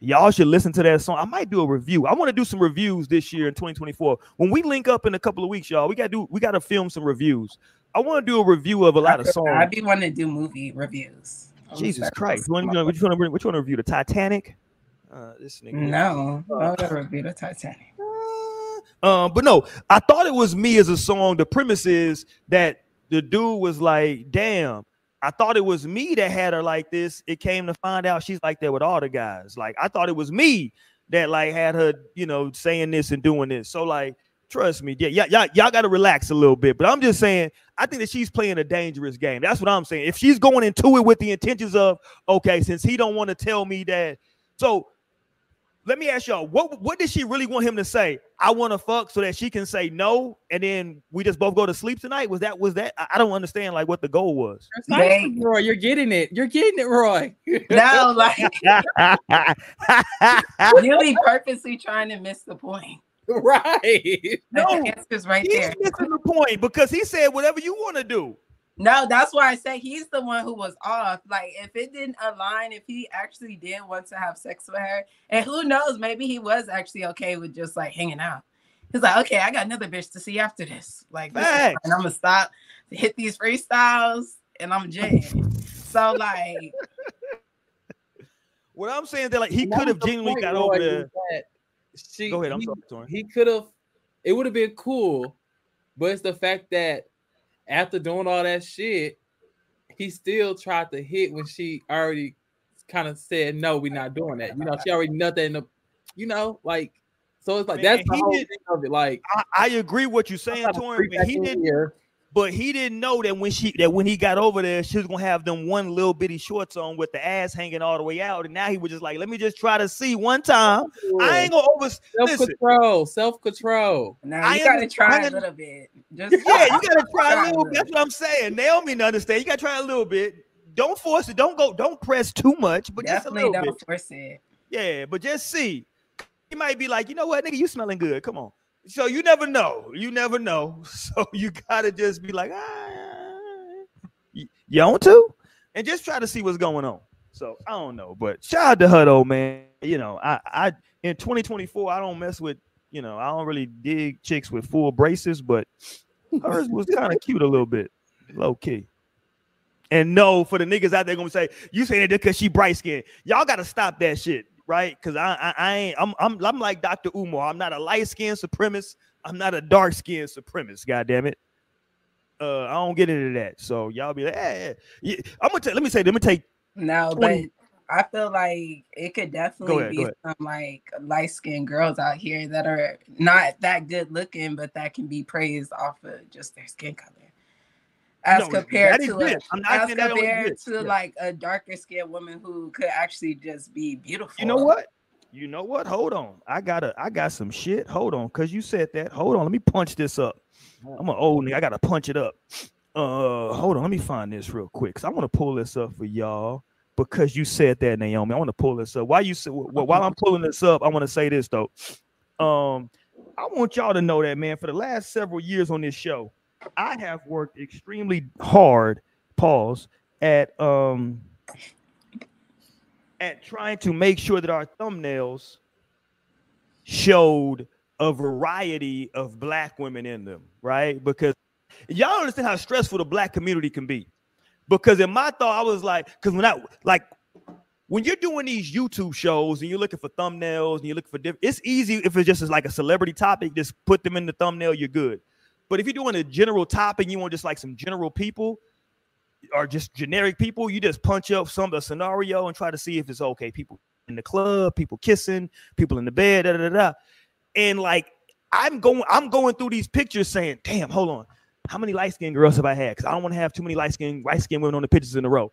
A: Y'all should listen to that song. I might do a review. I want to do some reviews this year in 2024. When we link up in a couple of weeks, y'all, we gotta do. We gotta film some reviews. I want to do a review of a lot of songs.
E: I'd be wanting to do movie reviews. I'm
A: Jesus. Christ! Which one, which one, which one to review? The Titanic? Uh, this nigga.
E: No, I would review the Titanic.
A: Um, but no, I thought it was me as a song. The premise is that the dude was like, damn, I thought it was me that had her like this. It came to find out she's like that with all the guys. Like, I thought it was me that like had her, you know, saying this and doing this. So, like, trust me, yeah, y'all, y'all gotta relax a little bit. But I'm just saying, I think that she's playing a dangerous game. That's what I'm saying. If she's going into it with the intentions of, okay, since he don't want to tell me that, so let me ask y'all, what what did she really want him to say? I want to fuck so that she can say no, and then we just both go to sleep tonight. Was that was that? I, I don't understand like what the goal was.
B: Precisely, Roy, you're getting it. You're getting it, Roy.
E: No, like really purposely trying to miss the point.
B: right.
A: No,
E: The answer's right
A: He's
E: there.
A: missing the point because he said whatever you want to do.
E: No, that's why I say he's the one who was off. Like, if it didn't align, if he actually did want to have sex with her, and who knows, maybe he was actually okay with just like hanging out. He's like, okay, I got another bitch to see after this. Like, this is I'm gonna stop, hit these freestyles, and I'm jam. So, like,
A: What I'm saying is that like he could have genuinely got
B: Roy,
A: over
B: is
A: there.
B: She,
A: Go ahead, I'm
B: he,
A: sorry,
B: He could have. It would have been cool, but it's the fact that after doing all that shit, he still tried to hit when she already kind of said no, we're not doing that. You know, she already nothing. the, you know, like. So it's like
A: Man,
B: that's the whole
A: did-
B: thing of it. Like,
A: I, I agree what you're saying,
B: to
A: but he didn't.
B: here.
A: But he didn't know that when she that when he got over there, she was gonna have them one little bitty shorts on with the ass hanging all the way out. And now he was just like, let me just try to see one time. I ain't gonna over
B: self control, self control.
E: now
A: I
E: gotta try a little bit. Just
A: Yeah, you gotta try a little bit. That's what I'm saying. Naomi to understand. You gotta try a little bit. Don't force it. Don't go, don't press too much, but just a
E: definitely
A: little
E: don't
A: bit.
E: force it.
A: Yeah, but just see. He might be like, you know what, nigga, you smelling good. Come on. So you never know. You never know. So you gotta just be like, ah, you, want to? And just try to see what's going on. So I don't know, but shout out to her though, man. You know, I I in 2024, I don't mess with, you know, I don't really dig chicks with full braces, but hers was kind of cute a little bit, low key. And no, for the niggas out there gonna say, you saying it because she bright skinned. Y'all gotta stop that shit, right? Cause I, I I ain't I'm I'm I'm like Dr. Umar. I'm not a light skinned supremacist. I'm not a dark skinned supremacist, god damn it. Uh, I don't get into that. So y'all be like, hey, yeah. I'm gonna tell let me say, let me take
E: No, but I feel like it could definitely
A: ahead,
E: be some like light skinned girls out here that are not that good looking, but that can be praised off of just their skin color. As
A: No,
E: compared to a,
A: exists. I'm not
E: as
A: saying that don't
E: compared to
A: Yeah.
E: like a darker skinned woman who could actually just be beautiful.
A: You know what? You know what? Hold on. I got to I got some shit. Hold on, cause you said that. Hold on. Let me punch this up. I'm an old nigga. I gotta punch it up. Uh, hold on. Let me find this real quick. Cause I want to pull this up for y'all because you said that, Naomi. I want to pull this up. While you say, while I'm pulling this up, I want to say this though. Um, I want y'all to know that, man. For the last several years on this show, I have worked extremely hard. Pause at um at trying to make sure that our thumbnails showed a variety of black women in them, right? Because y'all understand how stressful the black community can be. Because in my thought, I was like, because when I like when you're doing these YouTube shows and you're looking for thumbnails and you're looking for different, it's easy if it's just like a celebrity topic, just put them in the thumbnail, you're good. But if you're doing a general topic, you want just like some general people or just generic people, you just punch up some a scenario and try to see if it's okay. People in the club, people kissing, people in the bed, da da da. da. And like I'm going, I'm going through these pictures saying, damn, hold on. How many light skinned girls have I had? Because I don't want to have too many light skinned, light skinned women on the pictures in a row.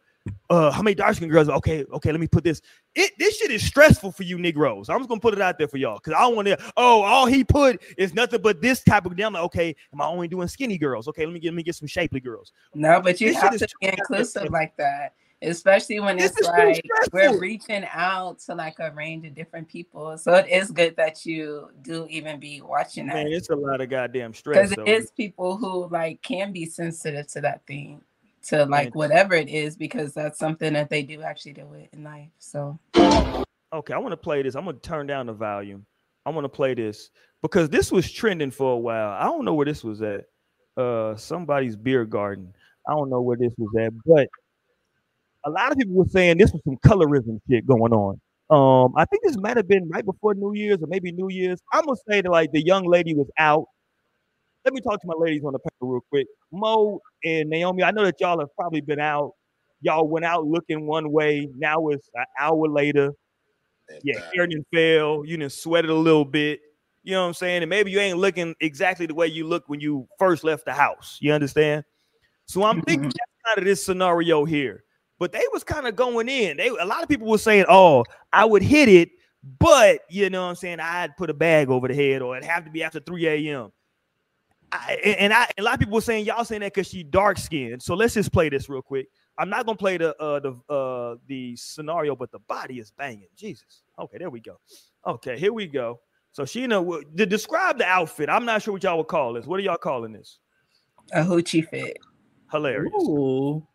A: Uh, how many dark skin girls? Okay, okay, let me put this. It this shit is stressful for you Negroes. I'm just gonna put it out there for y'all because I don't want to. Oh, all he put is nothing but this type of. I'm like, okay, am I only doing skinny girls? Okay, let me get let me get some shapely girls.
E: No, but you
A: This
E: have to be inclusive like that, especially when
A: This
E: it's like we're reaching out to like a range of different people. So it is good that you do even be watching
A: Man,
E: that
A: it's a lot of goddamn stress.
E: because it is people who like can be sensitive to that thing, to like whatever it is, because that's something that they do actually deal with in life. So
A: Okay, I want to play this. I'm gonna turn down the volume. I want to play this because this was trending for a while. I don't know where this was at. Uh, somebody's beer garden. I don't know where this was at, but a lot of people were saying this was some colorism shit going on. Um, I think this might have been right before New Year's or maybe New Year's. I'm gonna say that like the young lady was out. Let me talk to my ladies on the panel real quick. Mo and Naomi, I know that y'all have probably been out. Y'all went out looking one way. Now it's an hour later yeah, hair didn't fail. You didn't sweat it a little bit. You know what I'm saying? And maybe you ain't looking exactly the way you looked when you first left the house. You understand? So I'm thinking kind of this scenario here. But they was kind of going in. They a lot of people were saying, "Oh, I would hit it, But you know what I'm saying? I'd put a bag over the head, or it'd have to be after 3 a.m. I, and I, a lot of people were saying y'all saying that because she dark skinned. So let's just play this real quick. I'm not gonna play the uh the uh the scenario, but the body is banging. Jesus. Okay, there we go. Okay, here we go. So she know to describe the outfit. I'm not sure what y'all would call this. What are y'all calling this?
E: A hoochie fit.
A: Hilarious.
B: Ooh.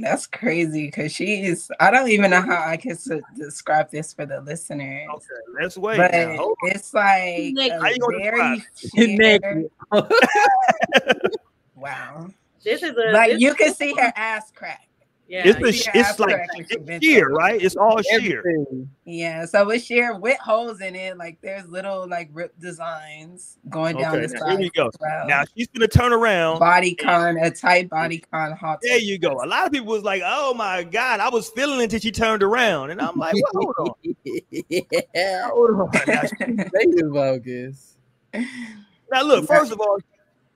E: That's crazy because she's. I don't even know how I can s- describe this for the listeners.
A: Okay, let's wait.
E: But
A: now.
E: It's like
C: Naked.
E: A very
B: Naked.
E: wow.
C: This is a
E: Like
C: this-
E: you can see her ass crack.
C: Yeah.
A: It's,
E: you
A: a,
E: see
A: sh- it's like
E: ass crack when she
A: it's sheer, right? It's all sheer.
E: Yeah, so it's sheer with holes in it. Like there's little like rip designs going down
A: Okay,
E: the
A: now here we go.
E: well.
A: Now she's gonna turn around.
E: body con, a tight body con hot.
A: There you go. A lot of people was like, "Oh my god," I was feeling it until she turned around, and I'm like, well, "Hold on,
B: yeah.
A: hold on." Now, she-
B: bogus.
A: now look, first of all,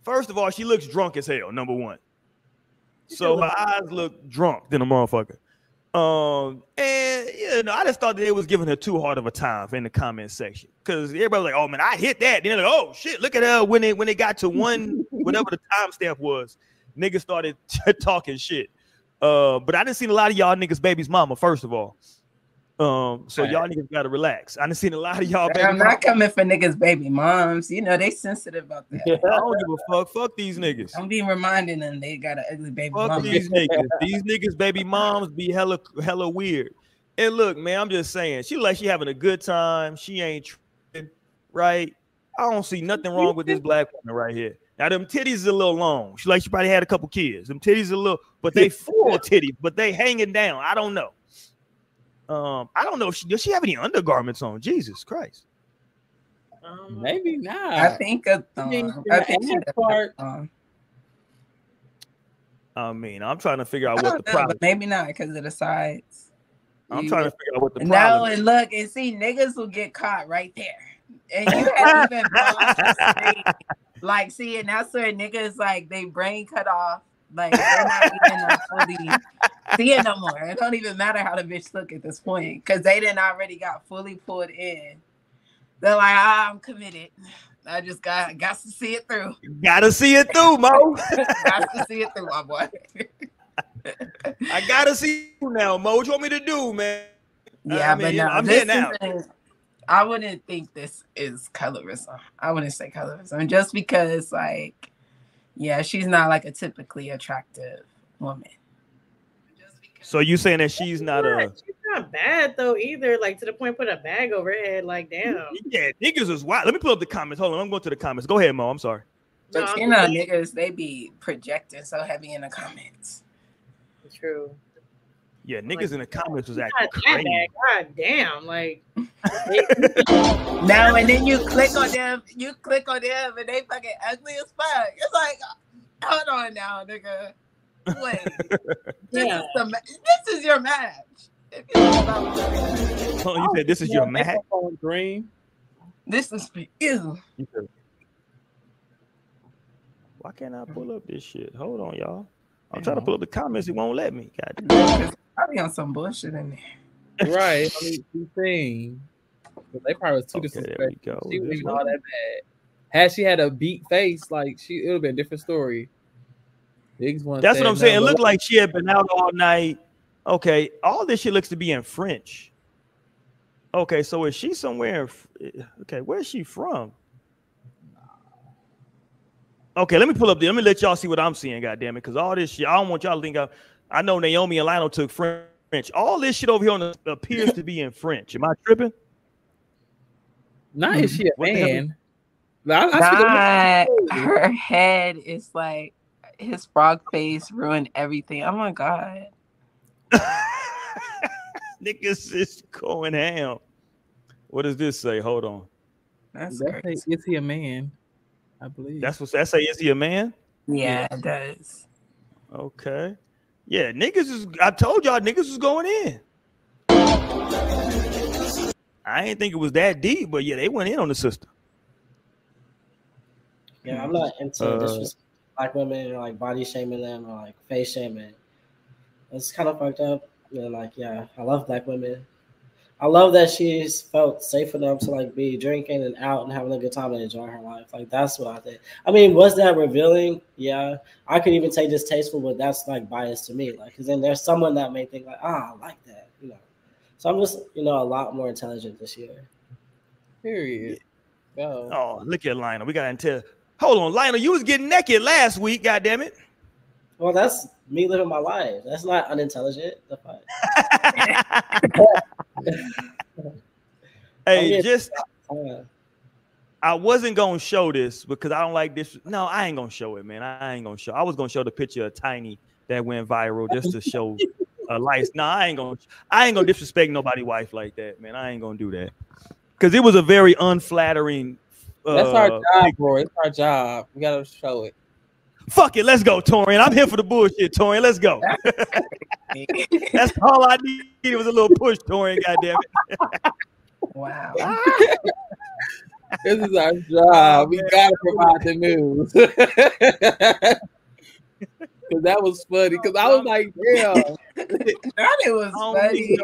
A: first of all, she looks drunk as hell. Number one, so my eyes look drunk than a motherfucker. Um, and you know, I just thought that they was giving her too hard of a time in the comment section because everybody was like, "Oh man, I hit that." Then they're like, "Oh shit, look at her when it when it got to one whatever the timestamp was." Niggas started talking shit. Uh, but I didn't see a lot of y'all niggas baby's mama. First of all, um, so
B: Right.
A: y'all niggas gotta relax. I didn't seen a lot of y'all. Baby
E: I'm not coming for niggas' baby moms. You know they sensitive about that.
A: I don't give a fuck. Fuck these niggas.
E: I'm being reminding them they got an ugly baby
A: Fuck
E: mom.
A: these niggas. These niggas, baby moms, be hella hella weird. And look, man, I'm just saying, she like she having a good time. She ain't right. I don't see nothing wrong with this black woman right here. Now them titties is a little long. She like she probably had a couple kids. Them titties a little, but they full titties, but they hanging down. I don't know. Um, I don't know if she does she have any undergarments on. Jesus Christ.
C: Um,
B: Maybe not.
E: I think a thong.
B: mean,
E: I think she
B: the
E: does
B: part-
E: thong.
A: I mean, I'm trying to figure out what the
E: know,
A: problem.
E: but maybe not because of the sides.
A: I'm
B: You-
A: trying to figure out what the
E: No,
A: problem. is.
E: and look and see, niggas will get caught right there. And you haven't even paused like, see, and that's where niggas like they brain cut off. Like they're not even fully seeing no more. It don't even matter how the bitch look at this point because they didn't already got fully pulled in. They're like, ah, I'm committed. I just got got to see it through.
A: Gotta see it through, Mo.
E: got to see it through, my boy.
A: I gotta see you now, Mo. What you want me to do, man?
E: Yeah,
A: I mean,
E: but no,
A: I'm here now.
E: I wouldn't think this is colorism. I wouldn't say colorism just because, like, yeah, she's not like a typically attractive woman.
A: So you saying that she's not a
C: she's not bad though either. Like to the point, put a bag over her head. Like damn.
A: yeah, niggas is wild. Let me pull up the comments. Hold on, I'm going to the comments. Go ahead, Mo. I'm sorry.
C: No,
E: But
C: I'm
E: you know, niggas they be projecting so heavy in the comments.
C: True.
A: Yeah, niggas in the comments was
C: God,
A: acting crazy.
C: bag, God damn. Like
E: No, and then you click on them, you click on them, and they fucking ugly as fuck. It's like, hold on now, nigga. Wait, this,
C: Yeah.
E: is, the, this is your match. If you know about it.
A: Oh, you said this is your
B: match.
A: Mac.
B: Dream.
E: This is for you.
A: You Why can't I pull up this shit? Hold on, y'all. I'm trying to pull up the comments. It won't let me. God damn.
E: Probably on some bullshit in there.
B: Right. I mean, she sing. But they probably was too
A: Okay, there
B: disrespectful.
A: we go.
B: She wasn't
A: This
B: even
A: one.
B: all that bad. Had she had a beat face, like she, it would have been a different story. Niggas wanna
A: That's what I'm
B: nothing
A: saying. It looked like she had been out all night. Okay, all this shit looks to be in French. Okay, so is she somewhere? In, eh, okay, where's she from? Okay, let me pull up the. Let me let y'all see what I'm seeing. God damn it, because all this shit. I don't want y'all to think. I, I know Naomi and Lionel took French. All this shit over here on the, appears to be in French. Am I tripping?
B: Not is she a
A: What the hell is-
B: man. Like, I, I
E: God, her head is like his frog face ruined everything. Oh my god.
A: Niggas is going ham. What does this say? Hold on.
E: That's
B: That's
E: crazy.
B: is he a man? I believe.
A: That's what that say. Is he a man?
E: Yeah, it does.
A: Okay. Yeah, niggas is. I told y'all niggas was going in. I ain't think it was that deep, but yeah, they went in on the system.
F: Yeah, I'm not into
A: Uh,
F: disrespect black women or like body shaming them or like face shaming. It's kind of fucked up. You know, like yeah, I love black women, I love that she's felt safe enough to like be drinking and out and having a good time and enjoying her life. Like that's what I think. I mean, was that revealing? Yeah, I could even say distasteful, but that's like biased to me. Like, because then there's someone that may think like, ah, I like that, you know. So I'm just, you know, a lot more intelligent this year.
B: Period. Go.
A: Oh, look at Lionel. We got until hold on, Lionel. You was getting naked last week. God damn it.
F: Well, that's me living my life. That's not unintelligent. The fuck.
A: hey, just
F: Uh,
A: I wasn't gonna show this because I don't like this. No, I ain't gonna show it, man. I ain't gonna show. I was gonna show the picture of Tiny that went viral just to show a life. No, I ain't gonna. I ain't gonna disrespect nobody wife like that, man. I ain't gonna do that because it was a very unflattering. Uh,
B: That's our job, bro. It's our job. We gotta show it.
A: Fuck it, let's go, Torian. I'm here for the bullshit, Torian. Let's go. That's all I needed was a little push, Torian. Goddamn it.
E: Wow.
B: This is our job. We oh, gotta provide the news. Cause that was funny. Cause I was like, damn.
E: that was funny.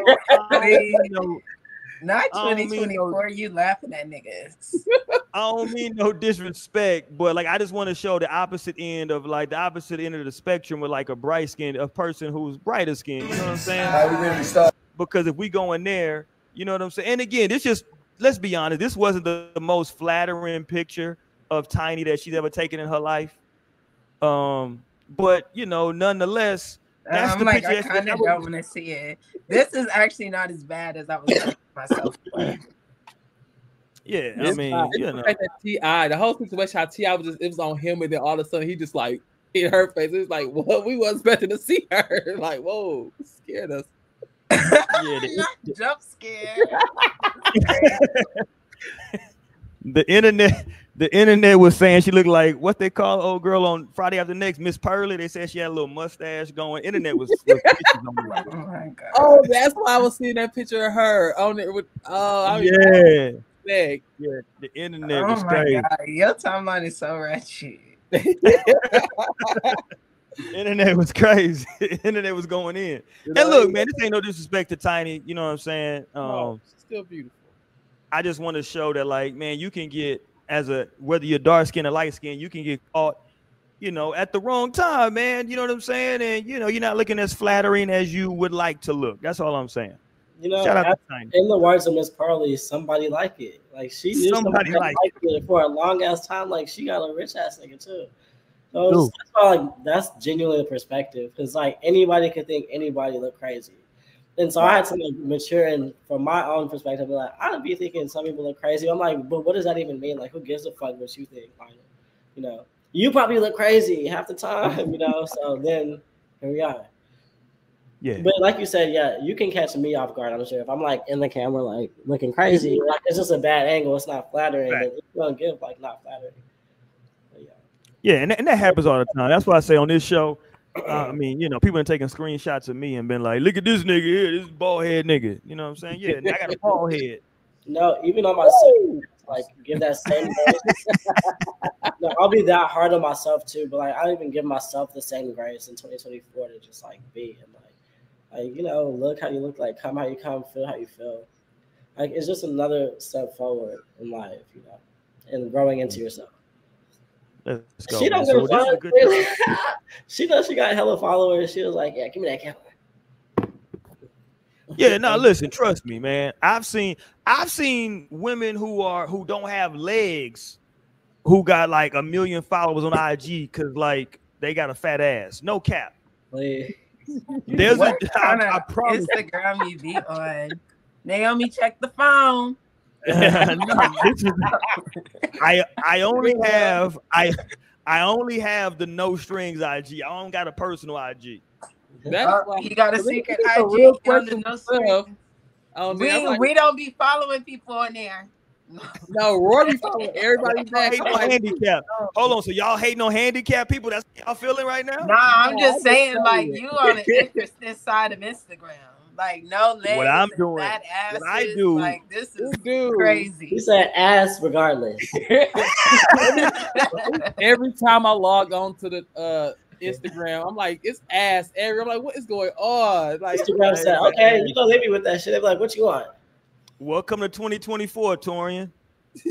A: Mean no- I don't mean no-
E: Not
A: I don't mean
E: 2024. You laughing at niggas.
A: I don't mean no disrespect, but like I just want to show the opposite end of like the opposite end of the spectrum with like a bright skin, a person who's brighter skin. You know what I'm saying? Because if we go in there, you know what I'm saying. And again, this just let's be honest, this wasn't the, the most flattering picture of Tiny that she's ever taken in her life. Um, but you know, nonetheless, that's
E: I'm
A: the
E: like,
A: picture.
E: I kind of don't want to see it. This is actually not as bad as I was myself.
A: yeah, I mean,
B: not-
A: you
B: the
A: know,
B: fact that Ti, the whole situation, how Ti was just it was on him, and then all of a sudden he just like hit her face. It's like, what we wasn't expecting to see her. like, whoa, scared us.
A: yeah, the,
E: jump scare.
A: the internet the internet was saying she looked like what they call old girl on Friday after next, Miss Pearly. They said she had a little mustache going. Internet was, was pictures on
E: Oh
A: it.
E: my god.
B: Oh, that's why I was seeing that picture of her on it with. Oh, I mean,
A: yeah,
B: yeah.
A: yeah. The internet
E: Oh
A: was
E: my
A: crazy.
E: god. Your timeline is so ratchet.
A: Internet was crazy. internet was going in. And look, man, this ain't no disrespect to Tiny. You know what I'm saying? Um,
B: she's still beautiful.
A: I just want to show that, like, man, you can get as a whether you're dark skin or light skin, you can get caught, you know, at the wrong time, man. You know what I'm saying? And you know, you're not looking as flattering as you would like to look. That's all I'm saying.
F: you know,
A: Shout out
F: I-
A: to
F: in the words of Miss Pearly, somebody like it. Like she knew
A: Somebody
F: somebody,
A: like
F: liked it for a long ass time. Like she got a rich ass nigga too. So that's why, like that's genuinely a perspective because like anybody could think anybody look crazy. And so I had to like mature and from my own perspective, like I'd be thinking some people look crazy. I'm like, but what does that even mean? Like, who gives a fuck what you think? Like, you know, you probably look crazy half the time, you know. So then here we are.
A: Yeah.
F: But like you said, yeah, you can catch me off guard. I'm sure if I'm like in the camera, like looking crazy, mm-hmm. like it's just a bad angle. It's not flattering.
A: Right.
F: It's gonna give like not flattering. But yeah.
A: Yeah, and, that- and that happens all the time. That's why I say on this show, Uh, I mean, you know, people been taking screenshots of me and been like, look at this nigga here, this bald head nigga. You know what I'm saying? Yeah, I got a bald head.
F: No, even on myself, like give that same. grace. no, I'll be that hard on myself too. But like I don't even give myself the same grace in 2024 to just like be and like, like you know, look how you look, like come how you come, feel how you feel. Like it's just another step forward in life, you know, and growing into mm. yourself.
A: Let's go.
F: She
A: man.
F: don't
A: So
F: give a
A: this is a good
F: she knows she got hella followers. She was like, "Yeah, give me that camera."
A: Yeah, no, listen, trust me, man. I've seen I've seen women who are who don't have legs who got like a million followers on IG because like they got a fat ass. No cap.
F: Like,
A: There's a
E: What
A: I,
E: kind
A: I
E: of
A: promise.
E: Instagram you be on? Naomi, check the phone.
A: No, this is- I I only have I I only have the no strings IG. I don't got a personal IG.
B: That's
E: Uh,
B: why
E: he got a
B: This is
E: secret
B: a
E: IG.
B: real
E: on the no
B: myself.
E: screen. We,
B: think I'm like,
E: we don't be following people on there.
B: no, Roy be following everybody back.
A: Hating
B: I'm
A: on handicap. Hold on, so y'all hating on handicap people? That's what y'all feeling right now?
E: Nah, I'm
B: No,
E: just
B: I'm
E: saying,
B: telling
E: like
B: you.
E: you on the interesting side of Instagram. Like no legs.
A: What I'm
E: and
A: doing-
E: fat
A: what I do-
E: Like this is
B: This dude.
F: he
E: crazy.
F: said, "Ass regardless."
B: every time I log on to the uh Instagram, I'm like, it's ass every. I'm like, what is going on? Like,
F: Instagram said, "Okay, you know they be with that shit." They be like, "What you want?"
A: Welcome to 2024, Torian.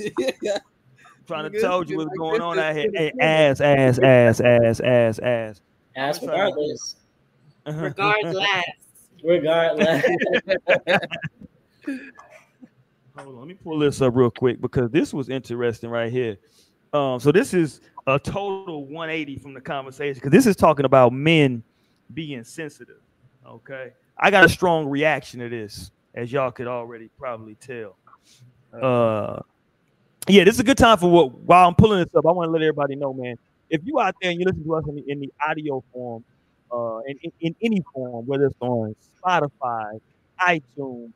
A: Trying to
B: Nigga,
A: tell you what's
B: like
A: going on out here. Hey,
B: 2020.
A: ass, ass, ass, ass, ass, ass.
F: As
A: I'm
F: regardless,
C: Regardless.
F: Regardless.
A: Hold on, let me pull this up real quick because this was interesting right here. Um, so this is a total 180 from the conversation because this is talking about men being sensitive. Okay, I got a strong reaction to this, as y'all could already probably tell. Uh, yeah, this is a good time for what. While I'm pulling this up, I want to let everybody know, man. If you out there and you listen to us in the, in the audio form, uh, in, in, in any form, whether it's on Spotify, iTunes,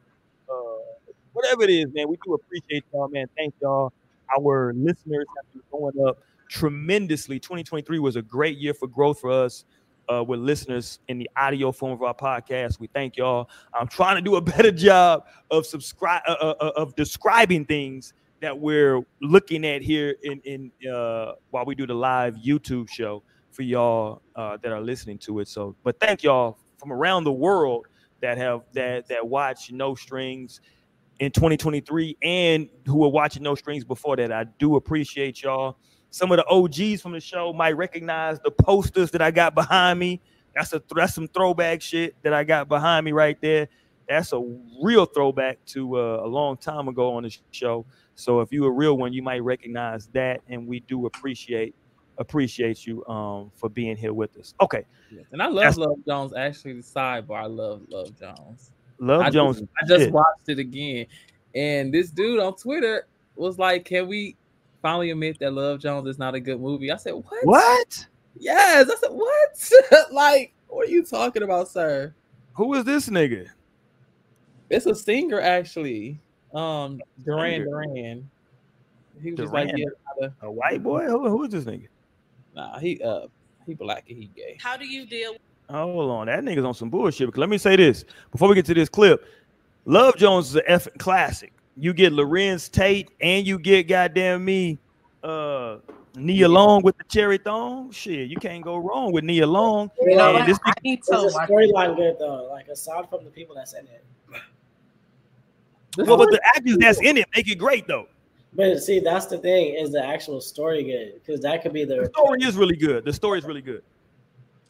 A: uh, whatever it is, man, we do appreciate y'all, man. Thank y'all. Our listeners have been going up tremendously. 2023 was a great year for growth for us uh, with listeners in the audio form of our podcast. We thank y'all. I'm trying to do a better job of subscribe uh, uh, uh, of describing things that we're looking at here in in uh, while we do the live YouTube show for y'all uh, that are listening to it. So, but thank y'all from around the world that have that that watch No Strings in 2023 and who were watching No Strings before that. I do appreciate y'all. Some of the OGs from the show might recognize the posters that I got behind me. That's a that's some throwback shit that I got behind me right there. That's a real throwback to uh, a long time ago on the show. So if you a real one, you might recognize that, and we do appreciate appreciate you um for being here with us. Okay,
B: Yes, And I love
A: That's-
B: Love Jones. Actually, the sidebar, I love Love Jones.
A: Love
B: I
A: Jones.
B: Just, I just
A: shit.
B: watched it again, and this dude on Twitter was like, "Can we finally admit that Love Jones is not a good movie?" I said, "What?
A: What?
B: Yes." I said, "What? like, what are you talking about, sir?"
A: Who is this nigga?
B: It's a singer, actually. Um, Duran Duran. He was just like. "Yeah, gotta-
A: A white boy? Who, who is this nigga?
B: Nah, he uh, he black and he gay."
G: How do you deal
A: Hold on, that nigga's on some bullshit. Because let me say this before we get to this clip. Love Jones is an effing classic. You get Larenz Tate and you get goddamn me, uh, Nia Long with the cherry thong. Shit, you can't go wrong with Nia Long.
E: You know
A: And
E: what?
A: this
E: I need to
F: Is the storyline good though? Like aside from the people that's in it.
A: well, but the actors that's in it make it great though.
F: But see, that's the thing. Is the actual story good? Because that could be
A: The
F: the.
A: story is really good. The story is really good.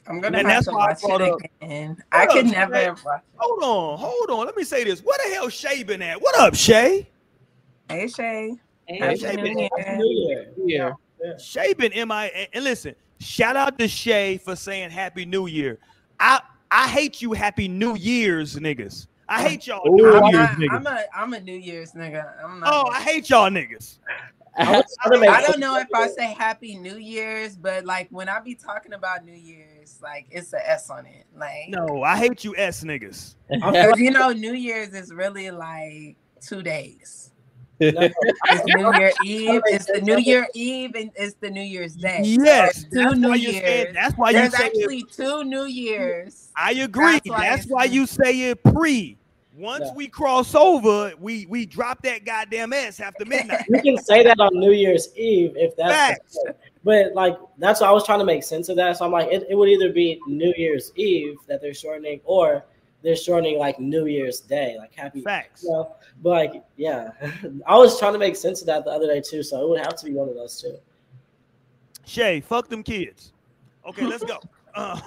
E: I'm gonna
A: And
E: have
A: that's
E: to
A: why
E: watch
A: brought
E: it
A: up-
E: again. I
A: What
E: could
A: up,
E: never
A: Shay?
E: watch
A: Hold on, hold on. Let me say this. What the hell Shay been at? What up, Shay?
E: Hey Shay.
C: Hey,
E: Happy
A: Shay
E: New
A: been-
E: Year.
F: New Year.
B: Yeah.
A: Shay been MI and, and listen, shout out to Shay for saying Happy New Year. I I hate you Happy New Year's niggas. I hate y'all
B: Ooh,
E: I'm,
A: Year's
E: not,
A: niggas.
E: I'm a I'm a New Year's nigga. I'm not.
A: oh, I hate y'all niggas.
F: I, was trying
E: I don't know if I say Happy New Year's, but like when I be talking about New Year's, like it's a S on it. Like,
A: No, I hate you S niggas.
E: you know, New Year's is really like two days.
F: No,
E: It's New Year Eve. It's the New Year Eve, and it's the New Year's Day.
A: Yes,
E: it's two
A: that's
E: New
A: why you said
E: Years.
A: that's why you
E: There's
A: say it,
E: two New Years.
A: I agree.
E: that's why
A: That's why you say it pre. Once
F: Yeah.
A: we cross over, we we drop that goddamn S after midnight.
F: you can say that on New Year's Eve if that's.
A: Facts.
F: But like that's why I was trying to make sense of that. So I'm like, it, it would either be New Year's Eve that they're shortening, or they're shortening like New Year's Day, like Happy.
A: Facts.
F: You know? But like, yeah, I was trying to make sense of that the other day too. So it would have to be one of those two.
A: Shay, fuck them kids. Okay, let's go. Uh,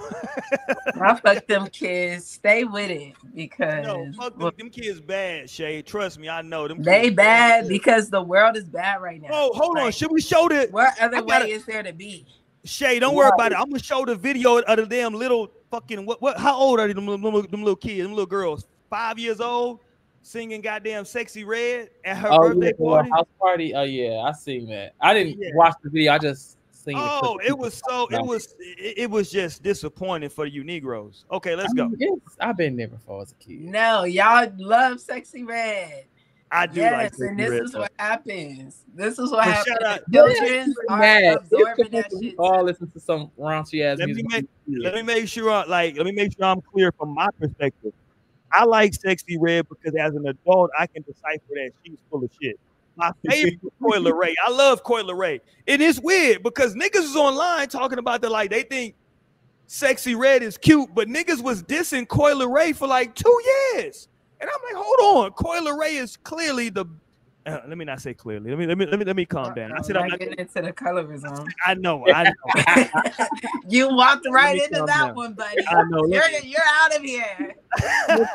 E: I fuck them kids. Stay with it because
A: no, fuck them, them kids bad, Shay. Trust me, I know them.
E: they
A: kids
E: bad because the world is bad right now.
A: Oh, hold on. Should we show the
E: What other
A: I
E: way
A: gotta-
E: is there to be?
A: Shay? Don't worry about it. I'm gonna show the video of the damn little fucking what? What? How old are them, them, little- them little kids? Them little girls? Five years old, singing goddamn "Sexyy Red" at her
B: Oh,
A: birthday
B: the little
A: party.
B: house party. Oh yeah, I seen that. I didn't
A: Yeah.
B: watch the video. I just seen. the
A: Oh, it was so. It was. It, it was just disappointing for you Negroes. Okay, let's go.
B: Yes, I've been there before as a kid.
E: No, y'all love Sexyy Red.
A: I do like
E: Yes,
A: Sexy
E: and this
A: Red,
E: is
A: though.
E: what happens. This is what
A: Well,
E: happens.
A: shout out-
E: Children are
B: Mad.
E: absorbing that shit.
B: all listen to some raunchy ass
A: Let me
B: music.
A: make let me make sure I like let me make sure I'm clear from my perspective. I like Sexyy Red because as an adult I can decipher that she's full of shit. My favorite is Coi Leray. I love Coi Leray. It is weird because niggas is online talking about the like they think Sexyy Red is cute, but niggas was dissing Coi Leray for like two years. And I'm like, hold on, Coi Leray is clearly the. Uh, let me not say clearly. Let me let me let me let me calm down. I said I'm
E: I'm
A: not.
E: getting into the colorism.
A: I know. I know.
E: you walked right into that
A: down.
E: one, buddy.
A: I know.
E: You're
A: me-
E: you're out of here.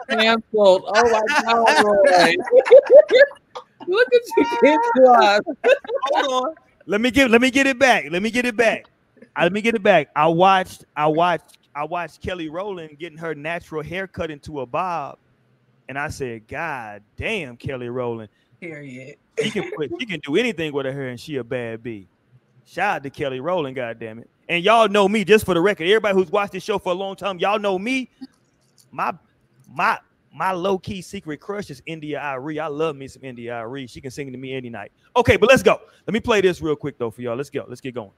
B: Canceled. Oh my God, Roy. Look at you get us.
A: hold on. Let me get let me get it back. Let me get it back. I, let me get it back. I watched I watched I watched Kelly Rowland getting her natural hair cut into a bob, and I said, God damn, Kelly Rowland.
E: Period.
A: She can put she can do anything with her hair, and she a bad bee. Shout out to Kelly Rowland, God damn it. And y'all know me, just for the record. Everybody who's watched this show for a long time, y'all know me. My my my low key secret crush is India Arie. I love me some India Arie. She can sing to me any night. Okay, but let's go. Let me play this real quick though for y'all. Let's go. Let's get going.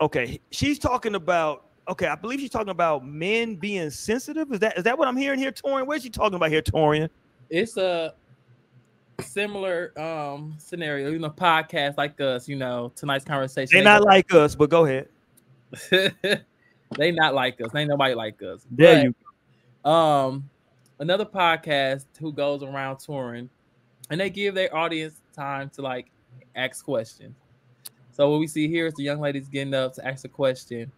A: Okay, she's talking about. Okay, I believe she's talking about men being sensitive. Is that is that what I'm hearing here, Torian? Where's she talking about here, Torian?
B: It's a similar um scenario, you know, podcast like us, you know, tonight's conversation.
A: They're not like us, but go ahead.
B: they not like us. Ain't nobody like us.
A: There
B: But,
A: you.
B: um another podcast who goes around touring and they give their audience time to like ask questions. So what we see here is the young ladies getting up to ask a question.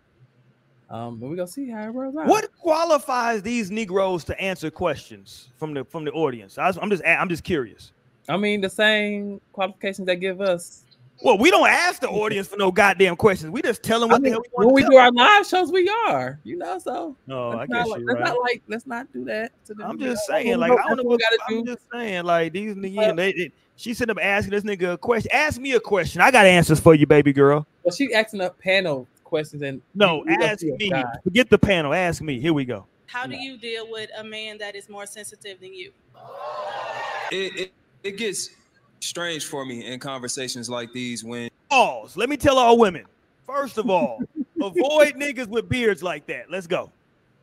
B: Um, and we're gonna see how it rolls out.
A: What qualifies these Negroes to answer questions from the from the audience? I was, I'm just I'm just curious.
B: I mean, the same qualifications they give us.
A: Well, we don't ask the audience for no goddamn questions. We just tell them
B: I
A: what the
B: mean,
A: hell we want
B: when we do our live shows, we are, you know. So
A: No, I
B: let's
A: guess
B: like,
A: you're
B: let's
A: right.
B: not like let's not do that.
A: I'm just saying, like, I don't know
B: we
A: what
B: gotta
A: I'm
B: do.
A: just saying, like, these niggas, they, they, she sitting up asking this nigga a question. Ask me a question. I got answers for you, baby girl.
B: But she asking up panel questions and
A: No,
B: we- we
A: ask me.
B: guy.
A: Forget the panel. Ask me. Here we go.
H: How do you deal with a man that is more sensitive than you?
I: it, it, it gets strange for me in conversations like these when
A: Pause. Let me tell all women. First of all, avoid niggas with beards like that. Let's go.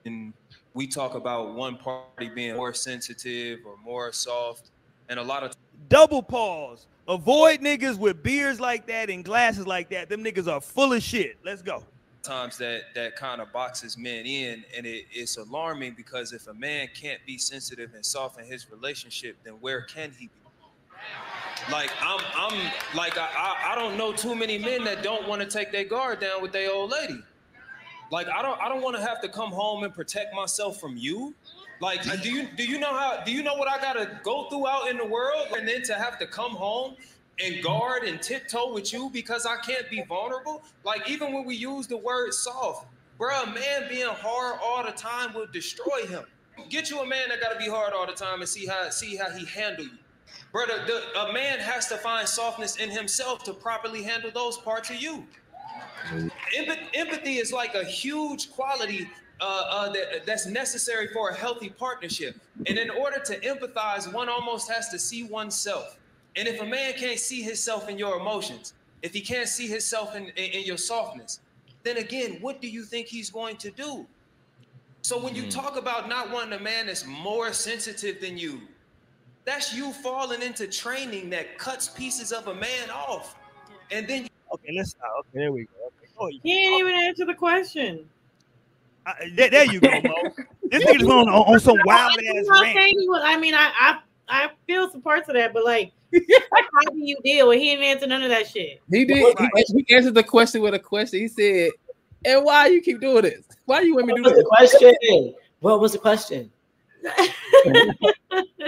I: and we talk about one party being more sensitive or more soft and a lot of
A: Double pause. Avoid niggas with beards like that and glasses like that. Them niggas are full of shit. Let's go.
I: times that that kind of boxes men in and it, it's alarming because if a man can't be sensitive and soft in his relationship then where can he be like i'm i'm like i i, I don't know too many men that don't want to take their guard down with their old lady like i don't i don't want to have to come home and protect myself from you like do you do you know how do you know what i gotta go through out in the world and then to have to come home and guard and tiptoe with you because I can't be vulnerable. Like even when we use the word soft, bruh, a man being hard all the time will destroy him. Get you a man that gotta be hard all the time and see how see how he handle you. Brother, the, a man has to find softness in himself to properly handle those parts of you. Empa- empathy is like a huge quality uh, uh, that, that's necessary for a healthy partnership. And in order to empathize, one almost has to see oneself. And if a man can't see himself in your emotions, if he can't see himself in, in, in your softness, then again, what do you think he's going to do? So when you talk about not wanting a man that's more sensitive than you, that's you falling into training that cuts pieces of a man off. And then
A: Okay, let's stop. Okay, there we go. Okay. Oh,
C: He ain't even answer the question.
A: I- there, there you go, Mo. This nigga's going on, on some wild ass
C: not
A: rant.
C: saying was- I mean, I, I I feel some parts of that, but like, how do you deal with? He didn't answer none of that shit.
B: He did. He, he answered the question with a question. He said, "And why you keep doing this? Why you want me to do
F: was the question? What was the question?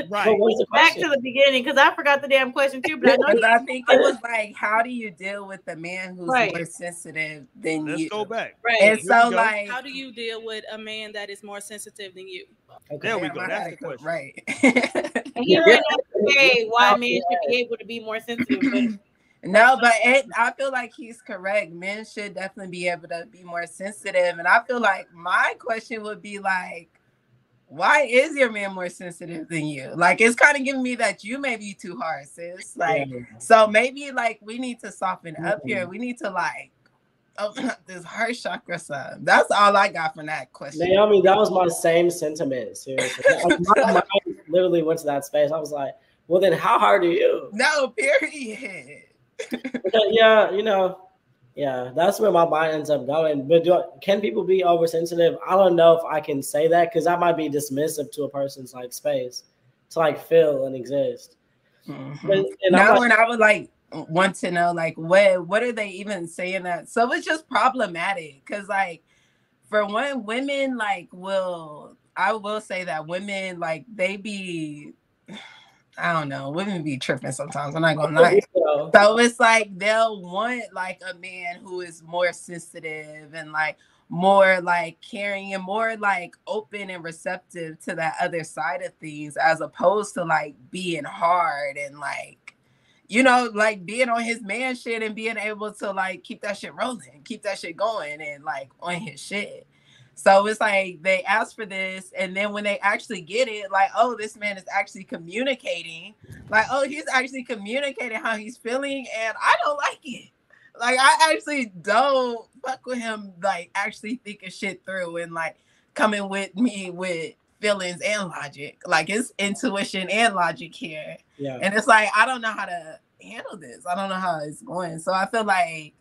A: Right.
F: What
C: Back
F: question?
C: to the beginning because I forgot the damn question too. But I know you
E: I think it was like, how do you deal with a man who's
C: Right.
E: more sensitive than
A: Let's
E: you?
A: go back.
C: right.
E: And
A: Here
E: so, like,
H: How do you deal with a man that is more sensitive than you?
F: Okay.
A: There we go.
E: I
A: That's
E: had
A: the question.
E: right.
C: And he went on to say why men should be able to be more sensitive. But
E: No, but it, I feel like he's correct. Men should definitely be able to be more sensitive. And I feel like my question would be like, why is your man more sensitive than you? Like, it's kind of giving me that you may be too hard, sis. Like, so maybe like we need to soften up here. Mm-hmm. We need to like open oh, up this heart chakra some. That's all I got from that question.
F: Naomi, that was my same sentiment. Seriously, Like, my mind literally went to that space. I was like, "Well, then, how hard are you?"
E: No, period.
F: Yeah, you know, yeah, that's where my mind ends up going. But do I, can people be oversensitive? I don't know if I can say that because that might be dismissive to a person's like space. to like feel and exist.
E: Mhm.
F: But- and
E: now
F: like-
E: when I would like want to know like what what are they even saying that so it's just problematic because like for one women like will I will say that women like they be I don't know women be tripping sometimes I'm not gonna oh, lie.
F: So,
E: so it's like they'll want like a man who is more sensitive and like more like caring and more like open and receptive to that other side of things as opposed to like being hard and like you know like being on his man shit and being able to like keep that shit rolling keep that shit going and like on his shit so it's like they ask for this and then when they actually get it like oh this man is actually communicating like oh he's actually communicating how he's feeling and i don't like it like i actually don't fuck with him like actually thinking shit through and like coming with me with feelings and logic like it's intuition and logic here
F: yeah.
E: and it's like I don't know how to handle this. I don't know how it's going. So I feel like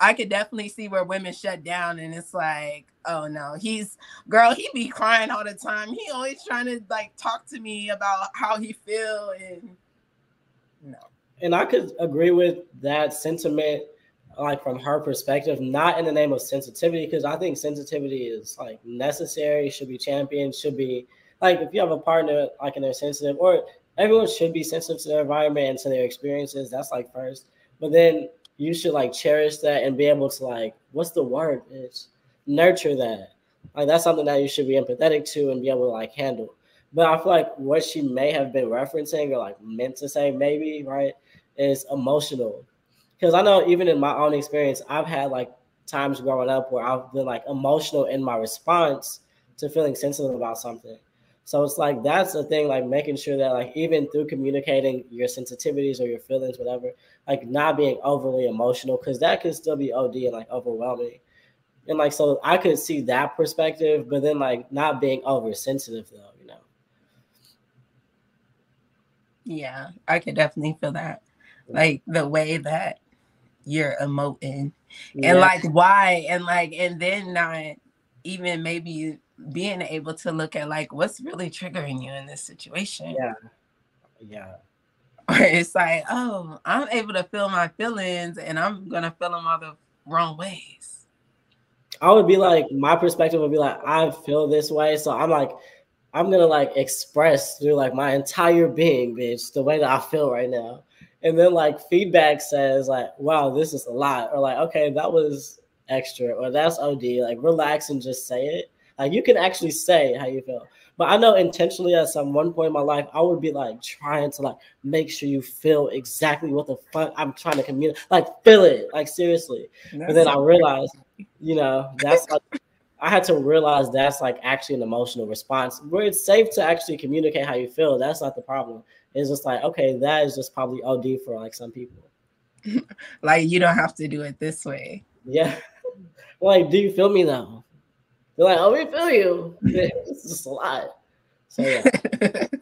E: I could definitely see where women shut down and it's like, oh no, he's girl, he be crying all the time. He always trying to like talk to me about how he feel and no.
F: and I could agree with that sentiment, like from her perspective, not in the name of sensitivity, because I think sensitivity is like necessary, should be championed, should be like if you have a partner like and they're sensitive, or everyone should be sensitive to their environment and to their experiences. That's like first, but then you should like cherish that and be able to like, what's the word? It's nurture that. Like that's something that you should be empathetic to and be able to like handle. But I feel like what she may have been referencing or like meant to say, maybe, right, is emotional. Because I know even in my own experience, I've had like times growing up where I've been like emotional in my response to feeling sensitive about something. So it's like that's the thing, like making sure that like even through communicating your sensitivities or your feelings, whatever, like not being overly emotional, because that could still be OD and like overwhelming. And like so I could see that perspective, but then like not being oversensitive though, you know.
E: Yeah, I could definitely feel that. Like the way that you're emoting
F: Yeah.
E: and like why and like and then not even maybe being able to look at like what's really triggering you in this situation.
F: Yeah. yeah.
E: It's like, oh, I'm able to feel my feelings and I'm gonna feel them all the wrong ways.
F: I would be like, my perspective would be like, I feel this way. So I'm like, I'm gonna like express through like my entire being, bitch, the way that I feel right now. And then like feedback says like, wow, this is a lot, or like, okay, that was extra, or that's OD. Like relax and just say it. Like you can actually say how you feel. But I know intentionally at some one point in my life, I would be like trying to like make sure you feel exactly what the fuck I'm trying to communicate. Like feel it, like seriously. But then I realized, you know, that's like I had to realize that's like actually an emotional response where it's safe to actually communicate how you feel. That's not the problem. It's just like, okay, that is just probably OD for like some people.
E: like you don't have to do it this way.
F: Yeah. like, do you feel me though? They're like, oh, we feel you. It's just a lot. So yeah.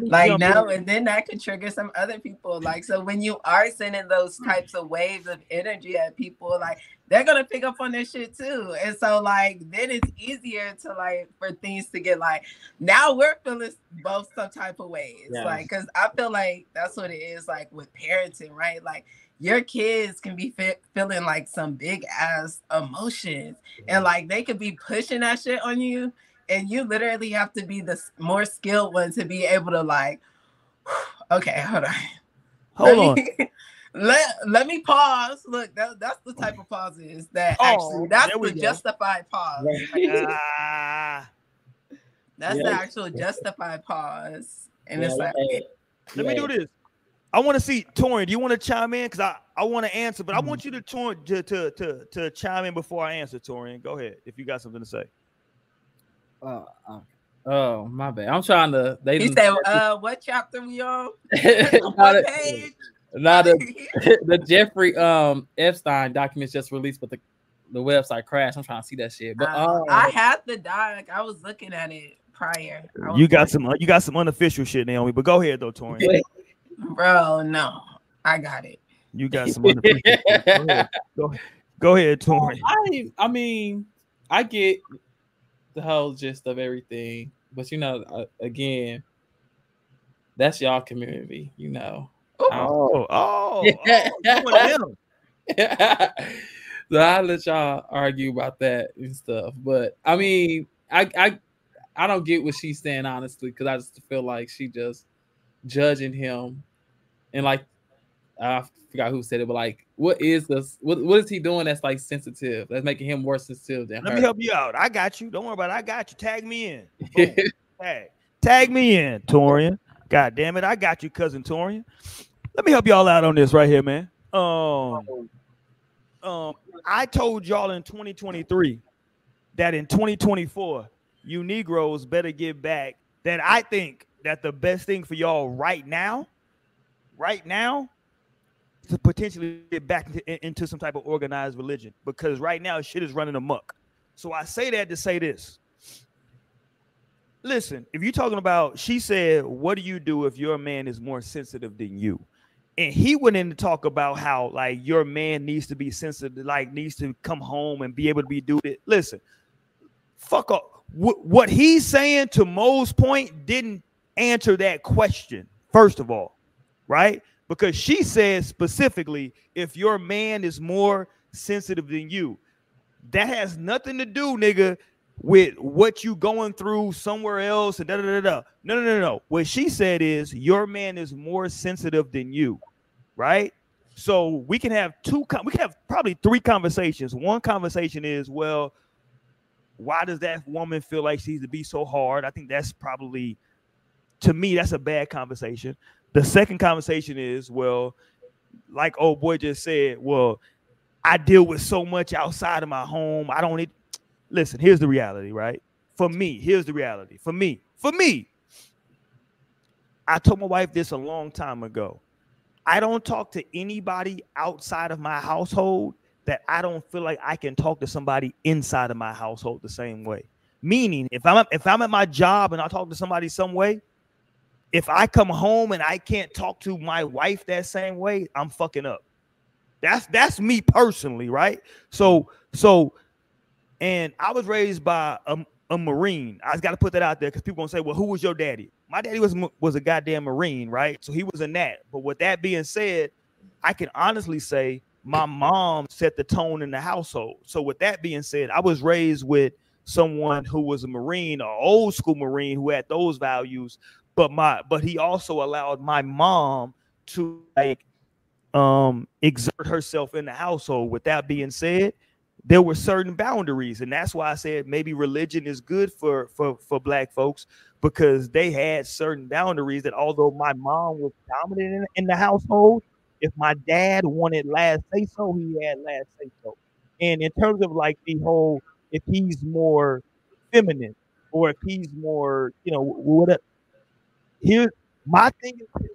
E: Like
A: jump
E: no, and then that could trigger some other people. Like so, when you are sending those types of waves of energy at people, like they're gonna pick up on this shit too. And so, like then it's easier to like for things to get like now we're feeling both some type of ways.
F: Yeah.
E: Like because I feel like that's what it is like with parenting, right? Like your kids can be fe- feeling like some big ass emotions, and like they could be pushing that shit on you and you literally have to be the more skilled one to be able to like okay hold on
A: Hold
E: let
A: on.
E: me, let, let me pause look that, that's the type of pauses that
A: Oh,
E: actually that's the
A: go.
E: justified pause
A: Ah,
E: that's
F: Yeah.
E: the actual justified pause and
F: Yeah,
E: it's like
F: yeah.
A: let me do this. I want to see Torian. Do you want to chime in? Because I, I want to answer, but I want you to, Tor- to to to to chime in before I answer, Torian. Go ahead if you got something to say.
B: Oh, oh, oh, my bad. I'm trying to. They
E: he
B: done-
E: said uh what chapter we on
B: Nah,
E: what
B: the-
E: page
B: nah, the, the Jeffrey um Epstein documents just released, but the the website crashed. I'm trying to see that shit. But
E: Uh,
B: um,
E: I had the doc I was looking at it prior
A: You got
E: like,
A: some you got some unofficial shit, Naomi. But go ahead though, Torian.
E: Bro no I got it
A: You got some unofficial. shit. Go ahead. Go, go ahead, Torian.
B: I I mean, I get the whole gist of everything, but you know, uh, again, that's y'all community, you know.
A: Oh, oh,
B: Yeah.
A: oh, one
B: so I'll let y'all argue about that and stuff. But I mean, I I I don't get what she's saying honestly, because I just feel like she just judging him and like I forgot who said it, but like what is this what what is he doing that's like sensitive? That's making him more sensitive than
A: Let
B: her.
A: me help you out. I got you. Don't worry about it. I got you. Tag me in. Boom. Tag. Tag me in, Torian. God damn it. I got you, cousin Torian. Let me help y'all out on this right here, man. Um, um, I told y'all in 2023 that in 2024, you Negroes better get back. That I think that the best thing for y'all right now, right now, to potentially get back into, into some type of organized religion because right now shit is running amok. So I say that to say this. Listen, if you're talking about, she said, what do you do if your man is more sensitive than you? And he went in to talk about how like your man needs to be sensitive, like needs to come home and be able to be do it. Listen, fuck up. What, what he's saying to Mo's point didn't answer that question, first of all, right? Because she says specifically, if your man is more sensitive than you, that has nothing to do, nigga, with what you going through somewhere else and da da da da. No, no, no, no. What she said is your man is more sensitive than you, right? So we can have two. We can have probably three conversations. One conversation is, well, why does that woman feel like she needs to be so hard? I think that's probably, to me, that's a bad conversation. The second conversation is, well, like old boy just said, well, I deal with so much outside of my home. I don't need. Listen, here's the reality, right? For me, here's the reality. For me, for me, I told my wife this a long time ago. I don't talk to anybody outside of my household that I don't feel like I can talk to somebody inside of my household the same way. Meaning, if I'm if I'm at my job and I talk to somebody some way, if I come home and I can't talk to my wife that same way, I'm fucking up. That's that's me personally, right? So so, and I was raised by a, a Marine. I just got to put that out there because people gonna say, "Well, who was your daddy?" My daddy was was a goddamn Marine, right? So he was in that. But with that being said, I can honestly say my mom set the tone in the household. So with that being said, I was raised with someone who was a Marine, an old school Marine who had those values. But my but he also allowed my mom to like um exert herself in the household. With that being said, there were certain boundaries, and that's why I said maybe religion is good for for for black folks because they had certain boundaries that although my mom was dominant in, in the household, if my dad wanted last say so, he had last say so. And in terms of like the whole, if he's more feminine or if he's more, you know, what? Here, my thing is,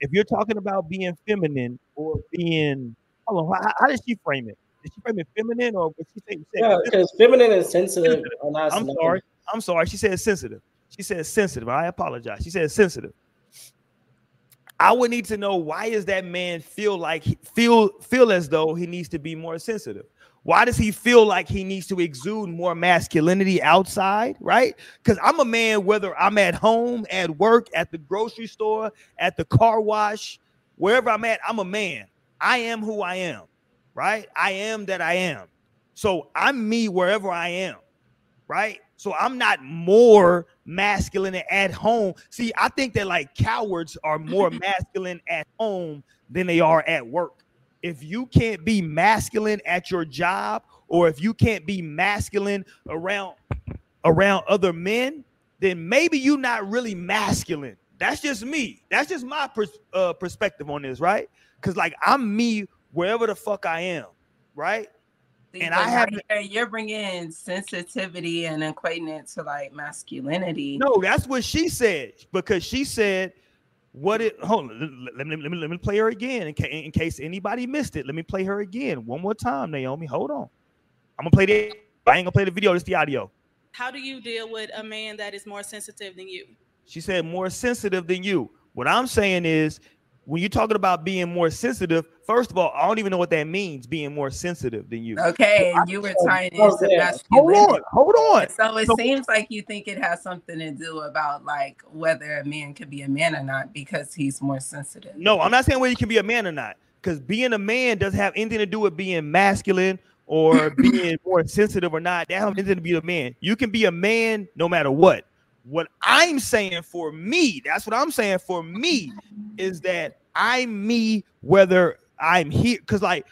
A: if you're talking about being feminine or being, hold on, how, how did she frame it? Did she frame it feminine or did she say?
F: Yeah, because feminine and sensitive not
A: I'm sorry. I'm sorry. She said sensitive. She said sensitive. I apologize. She said sensitive. I would need to know why is that man feel like feel feel as though he needs to be more sensitive. Why does he feel like he needs to exude more masculinity outside? Right? Because I'm a man, whether I'm at home, at work, at the grocery store, at the car wash, wherever I'm at, I'm a man. I am who I am. Right? I am that I am. So I'm me wherever I am right? So I'm not more masculine at home. See, I think that like cowards are more masculine at home than they are at work. If you can't be masculine at your job, or if you can't be masculine around around other men, then maybe you're not really masculine. That's just me. That's just my pers- uh, perspective on this, right? Because like I'm me wherever the fuck I am, right?
E: See,
A: And I have
E: right you're bringing sensitivity and equating it to like masculinity.
A: No, that's what she said because she said what it. Hold on, let me let me let me play her again in, ca- in case anybody missed it. Let me play her again one more time, Naomi. Hold on, I'm gonna play the. I ain't gonna play the video. Just the audio.
H: How do you deal with a man that is more sensitive than you?
A: She said more sensitive than you. What I'm saying is, when you're talking about being more sensitive, first of all, I don't even know what that means. Being more sensitive than you.
E: Okay, and you were trying
F: to.
A: Hold on, hold on.
E: So it
A: So-
E: seems like you think it has something to do about like whether a man can be a man or not because he's more sensitive.
A: No, I'm not saying whether you can be a man or not, because being a man doesn't have anything to do with being masculine or being more sensitive or not. That has anything to be a man. You can be a man no matter what. What I'm saying for me, that's what I'm saying for me, is that I'm me whether I'm here. Because like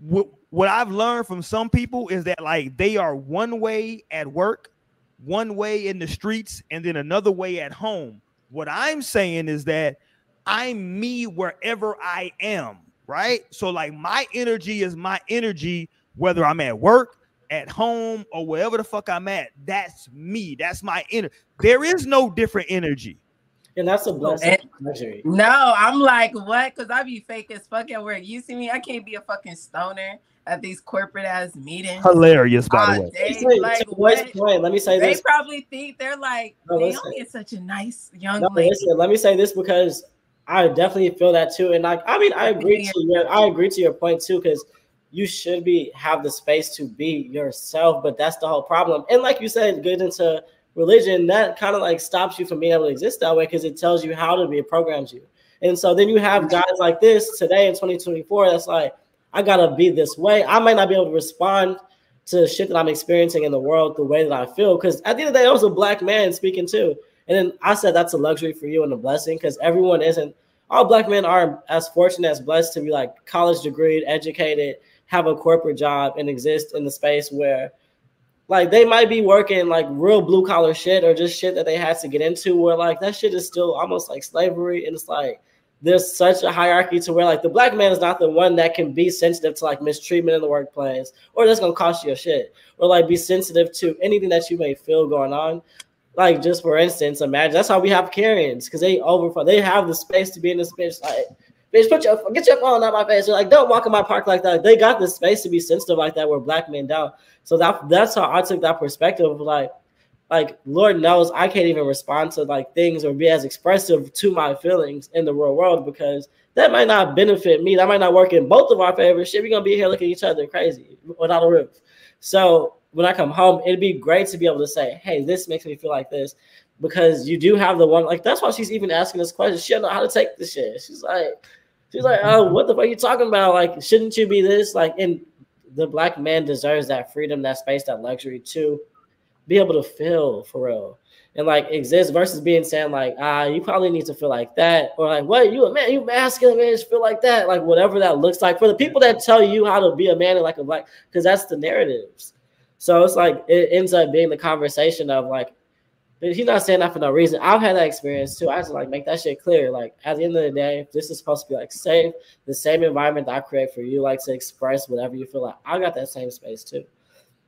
A: what what I've learned from some people is that like they are one way at work, one way in the streets, and then another way at home. What I'm saying is that I'm me wherever I am, right? So like my energy is my energy, whether I'm at work, at home, or wherever the fuck I'm at. That's me. That's my inner. There is no different energy.
F: And that's a blessing.
E: And- No, I'm like, what? Because I be fake as fuck at work. You see me? I can't be a fucking stoner at these corporate ass meetings.
A: Hilarious, by the way.
E: day.
F: Say-
E: Like, what?
F: point, let me say
E: They
F: this.
E: probably think they're like,
F: No,
E: Naomi is such a nice young
F: No,
E: lady.
F: listen, let me say this because I definitely feel that too. And like, I mean, I agree to your, I agree to your point too, because you should be have the space to be yourself, but that's the whole problem. And like you said, get into religion, that kind of like stops you from being able to exist that way because it tells you how to be, it programs you. And so then you have guys like this today in 2024 that's like, I gotta be this way. I might not be able to respond to shit that I'm experiencing in the world the way that I feel. Because at the end of the day, I was a black man speaking too. And then I said that's a luxury for you and a blessing because everyone isn't. All black men are as fortunate as blessed to be like college degree, educated, have a corporate job, and exist in the space where, like, they might be working like real blue collar shit or just shit that they had to get into. Where like that shit is still almost like slavery, and it's like there's such a hierarchy to where like the black man is not the one that can be sensitive to like mistreatment in the workplace or that's gonna cost you your shit or like be sensitive to anything that you may feel going on. Like just for instance, imagine that's how we have Karens because they over they have the space to be in this bitch like bitch put your get your phone out my face. They're like don't walk in my park like that. They got the space to be sensitive like that where black men don't. So that that's how I took that perspective like like Lord knows I can't even respond to like things or be as expressive to my feelings in the real world because that might not benefit me. That might not work in both of our favor. Shit, we're gonna be here looking at each other crazy without a roof. So when I come home, it'd be great to be able to say, "Hey, this makes me feel like this," because you do have the one. Like that's why she's even asking this question. She don't know how to take this shit. She's like, she's like, "Oh, what the fuck are you talking about? Like, shouldn't you be this?" Like, and the black man deserves that freedom, that space, that luxury to be able to feel for real. And like exist versus being saying like ah you probably need to feel like that or like what? You a man? You masculine man just feel like that? Like whatever that looks like for the people that tell you how to be a man and like a black because that's the narratives. So it's like it ends up being the conversation of like he's not saying that for no reason. I've had that experience too. I just like make that shit clear. Like at the end of the day this is supposed to be like safe the same environment that i create for you like to express whatever you feel like. I got that same space too.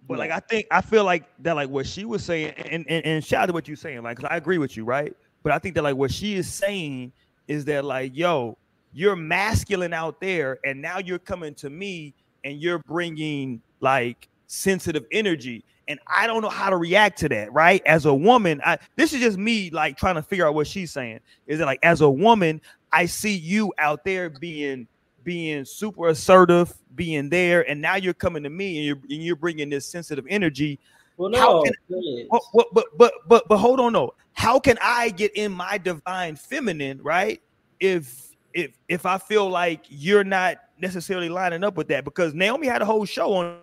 A: But like I think I feel like that like what she was saying and and, and shout out to what you're saying, like because I agree with you, right? But I think that like what she is saying is that like, yo, you're masculine out there, and now you're coming to me and you're bringing like sensitive energy. And I don't know how to react to that, right? As a woman, I this is just me like trying to figure out what she's saying. Is that like as a woman, I see you out there being being super assertive, being there, and now you're coming to me and you're and you're bringing this sensitive energy.
F: well
A: How
F: no
A: can-
F: please.
A: What, what, but but but but hold on, though. How can I get in my divine feminine, right? If if if I feel like you're not necessarily lining up with that, because Naomi had a whole show on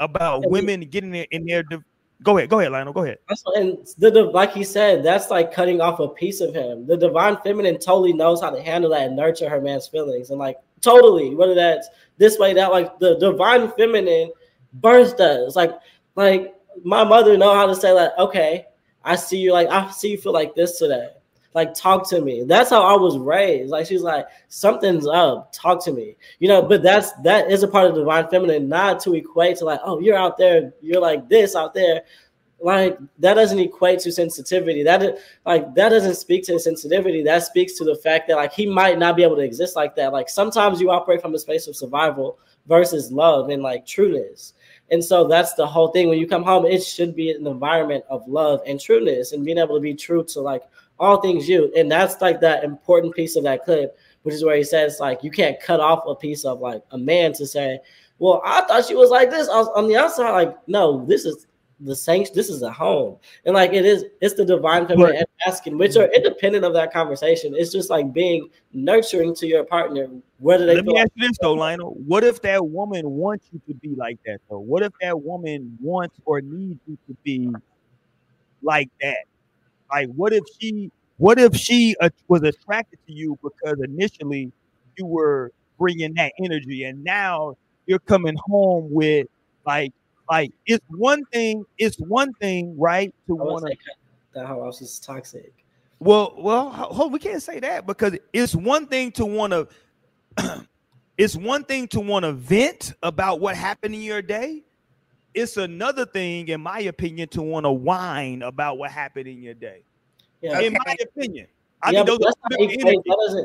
A: about
F: we-
A: women getting in, in their. div- Go ahead, go ahead, Lionel. Go ahead.
F: And the, the like he said, that's like cutting off a piece of him. The divine feminine totally knows how to handle that and nurture her man's feelings, and like totally, whether that's this way, that like the divine feminine birth does. Like, like my mother know how to say like, okay, I see you, like I see you feel like this today. Like, talk to me. That's how I was raised. Like, she's like, something's up. Talk to me. You know, but that's that is a part of divine feminine, not to equate to like, oh, you're out there, you're like this out there like that doesn't equate to sensitivity that like that doesn't speak to sensitivity that speaks to the fact that like he might not be able to exist like that like sometimes you operate from a space of survival versus love and like trueness and so that's the whole thing when you come home it should be an environment of love and trueness and being able to be true to like all things you and that's like that important piece of that clip which is where he says like you can't cut off a piece of like a man to say, well, I thought she was like this. I was on the outside, like, no, this is the saints. This is a home, and like it is, it's the divine feminine and masculine, which are independent of that conversation. It's just like being nurturing to your partner, whether they
A: Let me ask you this though, Lionel. What if that woman wants you to be like that though? What if that woman wants or needs you to be like that? Like, what if she, what if she uh, was attracted to you because initially you were bringing that energy, and now you're coming home with like, like it's one thing, it's one thing, right, to want to
F: say that whole house is toxic.
A: well, well, ho- hold, we can't say that because it's one thing to want to. it's one thing to want to vent about what happened in your day. It's another thing, in my opinion, to want to whine about what happened in your day.
F: Yeah.
A: In my opinion, I
F: yeah,
A: mean, those
F: that's not,
A: different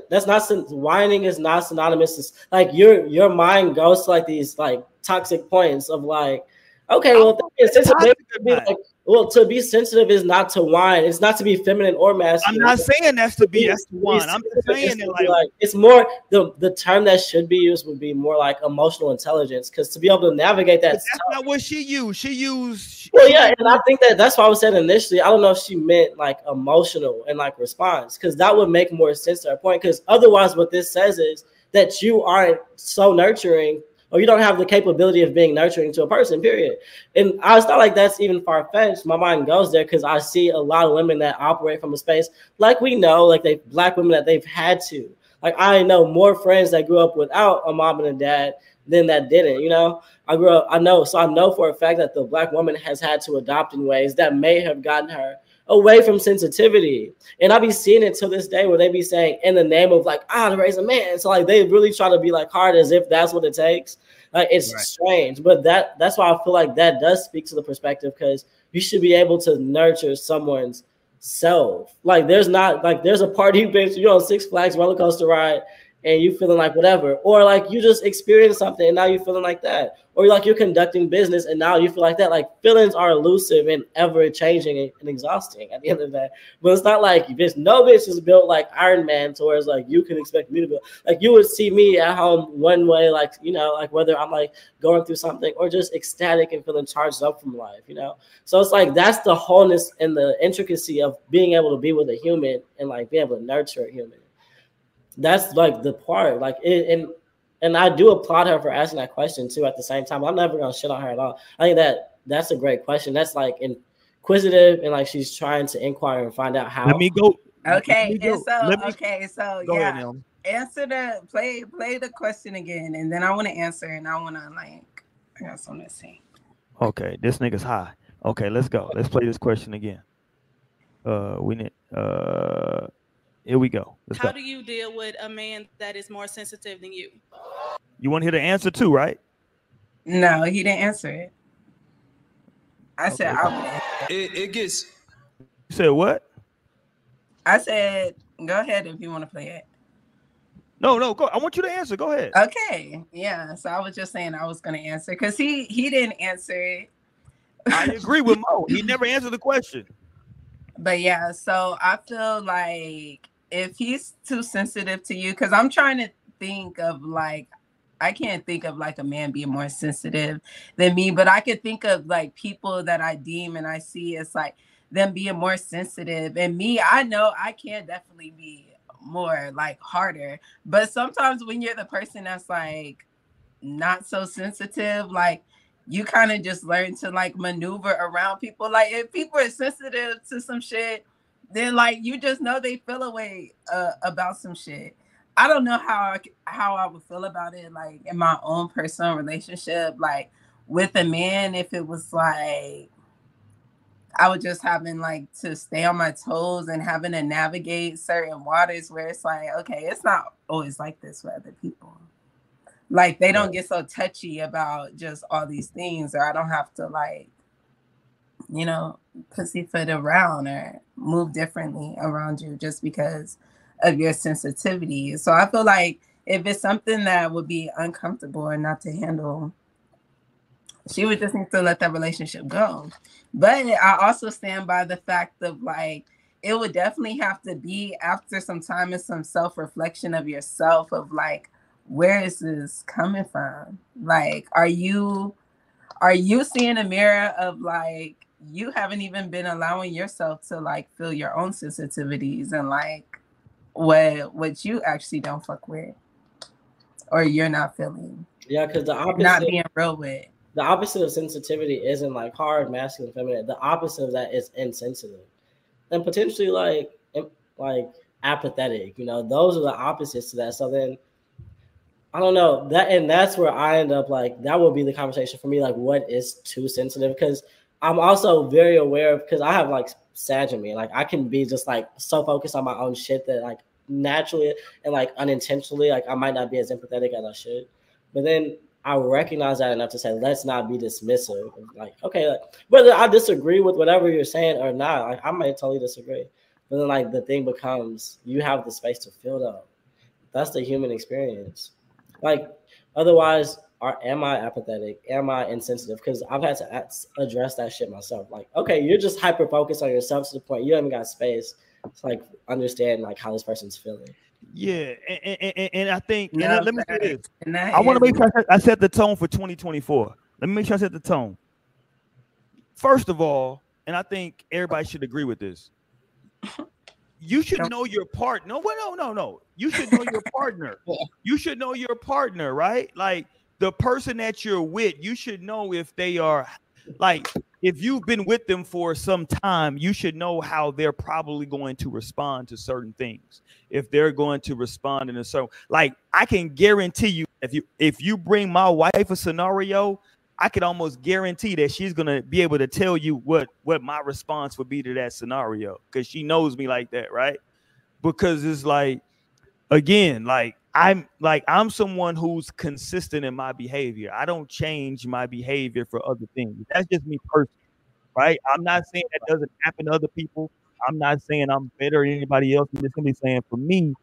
F: that that's not whining is not synonymous. It's like your your mind goes to like these like toxic points of like, okay, well, if they're sensitive,
A: toxic
F: to like, well, to be sensitive is not to whine. It's not to be feminine or masculine.
A: I'm not saying that's to be that's to whine. I'm just saying that like,
F: like it's more the the term that should be used would be more like emotional intelligence because to be able to navigate that
A: that's not what she used. She used.
F: well, yeah, and I think that that's why I was saying initially. I don't know if she meant like emotional and like response, because that would make more sense to her point. Because otherwise, what this says is that you aren't so nurturing, or you don't have the capability of being nurturing to a person. Period. And I was not like that's even far fetched. My mind goes there because I see a lot of women that operate from a space like we know, like they black women that they've had to. Like I know more friends that grew up without a mom and a dad than that didn't. You know, I grew up. I know, so I know for a fact that the black woman has had to adopt in ways that may have gotten her away from sensitivity. And I be seeing it to this day where they be saying in the name of like ah to raise a man. So like they really try to be like hard as if that's what it takes. Like it's
A: Right.
F: strange, but that that's why I feel like that does speak to the perspective because you should be able to nurture someone's self. Like there's not like there's a party to, you're on Six Flags roller coaster ride and you feeling like whatever, or like you just experienced something and now you're feeling like that, or like you're conducting business and now you feel like that. Like feelings are elusive and ever changing and, exhausting at the end of the day. But it's not like bitch, no bitch is built like Iron Man, to where it's like you can expect me to build. Like you would see me at home one way, like you know, like whether I'm like going through something or just ecstatic and feeling charged up from life, you know. So it's like that's the wholeness and the intricacy of being able to be with a human and like being able to nurture a human. That's like the part, like it, and and I do applaud her for asking that question too. At the same time, I'm never gonna shit on her at all. I think that that's a great question. That's like inquisitive and like she's trying to inquire and find out how.
A: Let me go.
E: Okay,
A: Let me
E: and
A: go-
E: so
A: me-
E: okay, so
A: Go
E: yeah,
A: ahead,
E: answer the play play the question again, and then I want to answer, and I want to like I got something to say.
A: Okay, this nigga's high. Okay, let's go. Let's play this question again. Uh, we need. Uh, here we go. Let's
H: How
A: go.
H: do you deal with a man that is more sensitive than you?
A: You want to hear the answer too, right?
E: No, he didn't answer it. I said I would.
I: It, it gets
A: You said what?
E: I said go ahead if you want to play it.
A: No, no. Go. I want you to answer. Go ahead.
E: Okay, yeah. So I was just saying I was gonna answer because he he didn't answer it.
A: I agree with Mo. He never answered the question.
E: But yeah, so I feel like if he's too sensitive to you, because I'm trying to think of like, I can't think of like a man being more sensitive than me, but I could think of like people that I deem and I see as like them being more sensitive. And me, I know I can definitely be more like harder, but sometimes when you're the person that's like not so sensitive, like you kind of just learn to like maneuver around people. Like if people are sensitive to some shit, then like you just know they feel a way uh, about some shit. I don't know how I, how I would feel about it, like in my own personal relationship, like with a man. If it was like I would just having like to stay on my toes and having to navigate certain waters where it's like, okay, it's not always like this for other people like they don't get so touchy about just all these things or i don't have to like you know pussyfoot around or move differently around you just because of your sensitivity. So i feel like if it's something that would be uncomfortable and not to handle she would just need to let that relationship go. But i also stand by the fact of like it would definitely have to be after some time and some self-reflection of yourself of like where is this coming from? Like are you are you seeing a mirror of like you haven't even been allowing yourself to like feel your own sensitivities and like what what you actually don't fuck with or you're not feeling
F: Yeah, because the opposite
E: not being real with
F: the opposite of sensitivity isn't like hard, masculine, feminine. The opposite of that is insensitive, and potentially like like apathetic. You know, those are the opposites to that. So then, I don't know that, and that's where I end up like that would be the conversation for me. Like, what is too sensitive? Because I'm also very aware of because I have like Sag in me. Like, I can be just like so focused on my own shit that like naturally and like unintentionally, like I might not be as empathetic as I should. But then I recognize that enough to say, let's not be dismissive. Like, okay, like, whether I disagree with whatever you're saying or not, like I might totally disagree. But then, like, the thing becomes you have the space to feel that. That's the human experience. Like, otherwise, are am I apathetic? Am I insensitive? Because I've had to ask, address that shit myself. Like, okay, you're just hyper focused on yourself to the point you haven't got space to like understand like how this person's feeling.
A: Yeah, and, and, and, and I think and
E: No,
A: let me say this. I want to make sure I set- the tone for 2024. Let me make sure I set the tone. First of all, and I think everybody should agree with this. You should know your partner. No, well, no, no, no. You should know your partner. You should know your partner, right? Like the person that you're with, you should know if they are like if you've been with them for some time, you should know how they're probably going to respond to certain things. If they're going to respond in a certain like I can guarantee you if you if you bring my wife a scenario, I could almost guarantee that she's gonna be able to tell you what what my response would be to that scenario because she knows me like that, right? Because it's like again, like I'm like I'm someone who's consistent in my behavior. I don't change my behavior for other things. That's just me personally, right? I'm not saying that doesn't happen to other people. I'm not saying I'm better than anybody else. I'm just gonna be saying for me,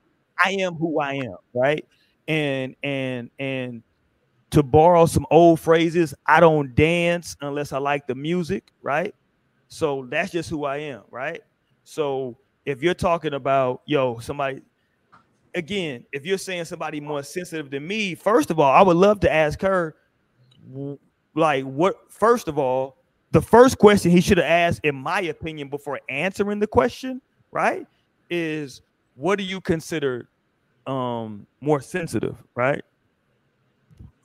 A: I am who I am, right? And and and to borrow some old phrases, I don't dance unless I like the music, right? So that's just who I am, right? So if you're talking about yo, somebody again, if you're saying somebody more sensitive than me, first of all, I would love to ask her, like, what? First of all, the first question he should have asked, in my opinion, before answering the question, right, is what do you consider um more sensitive, right?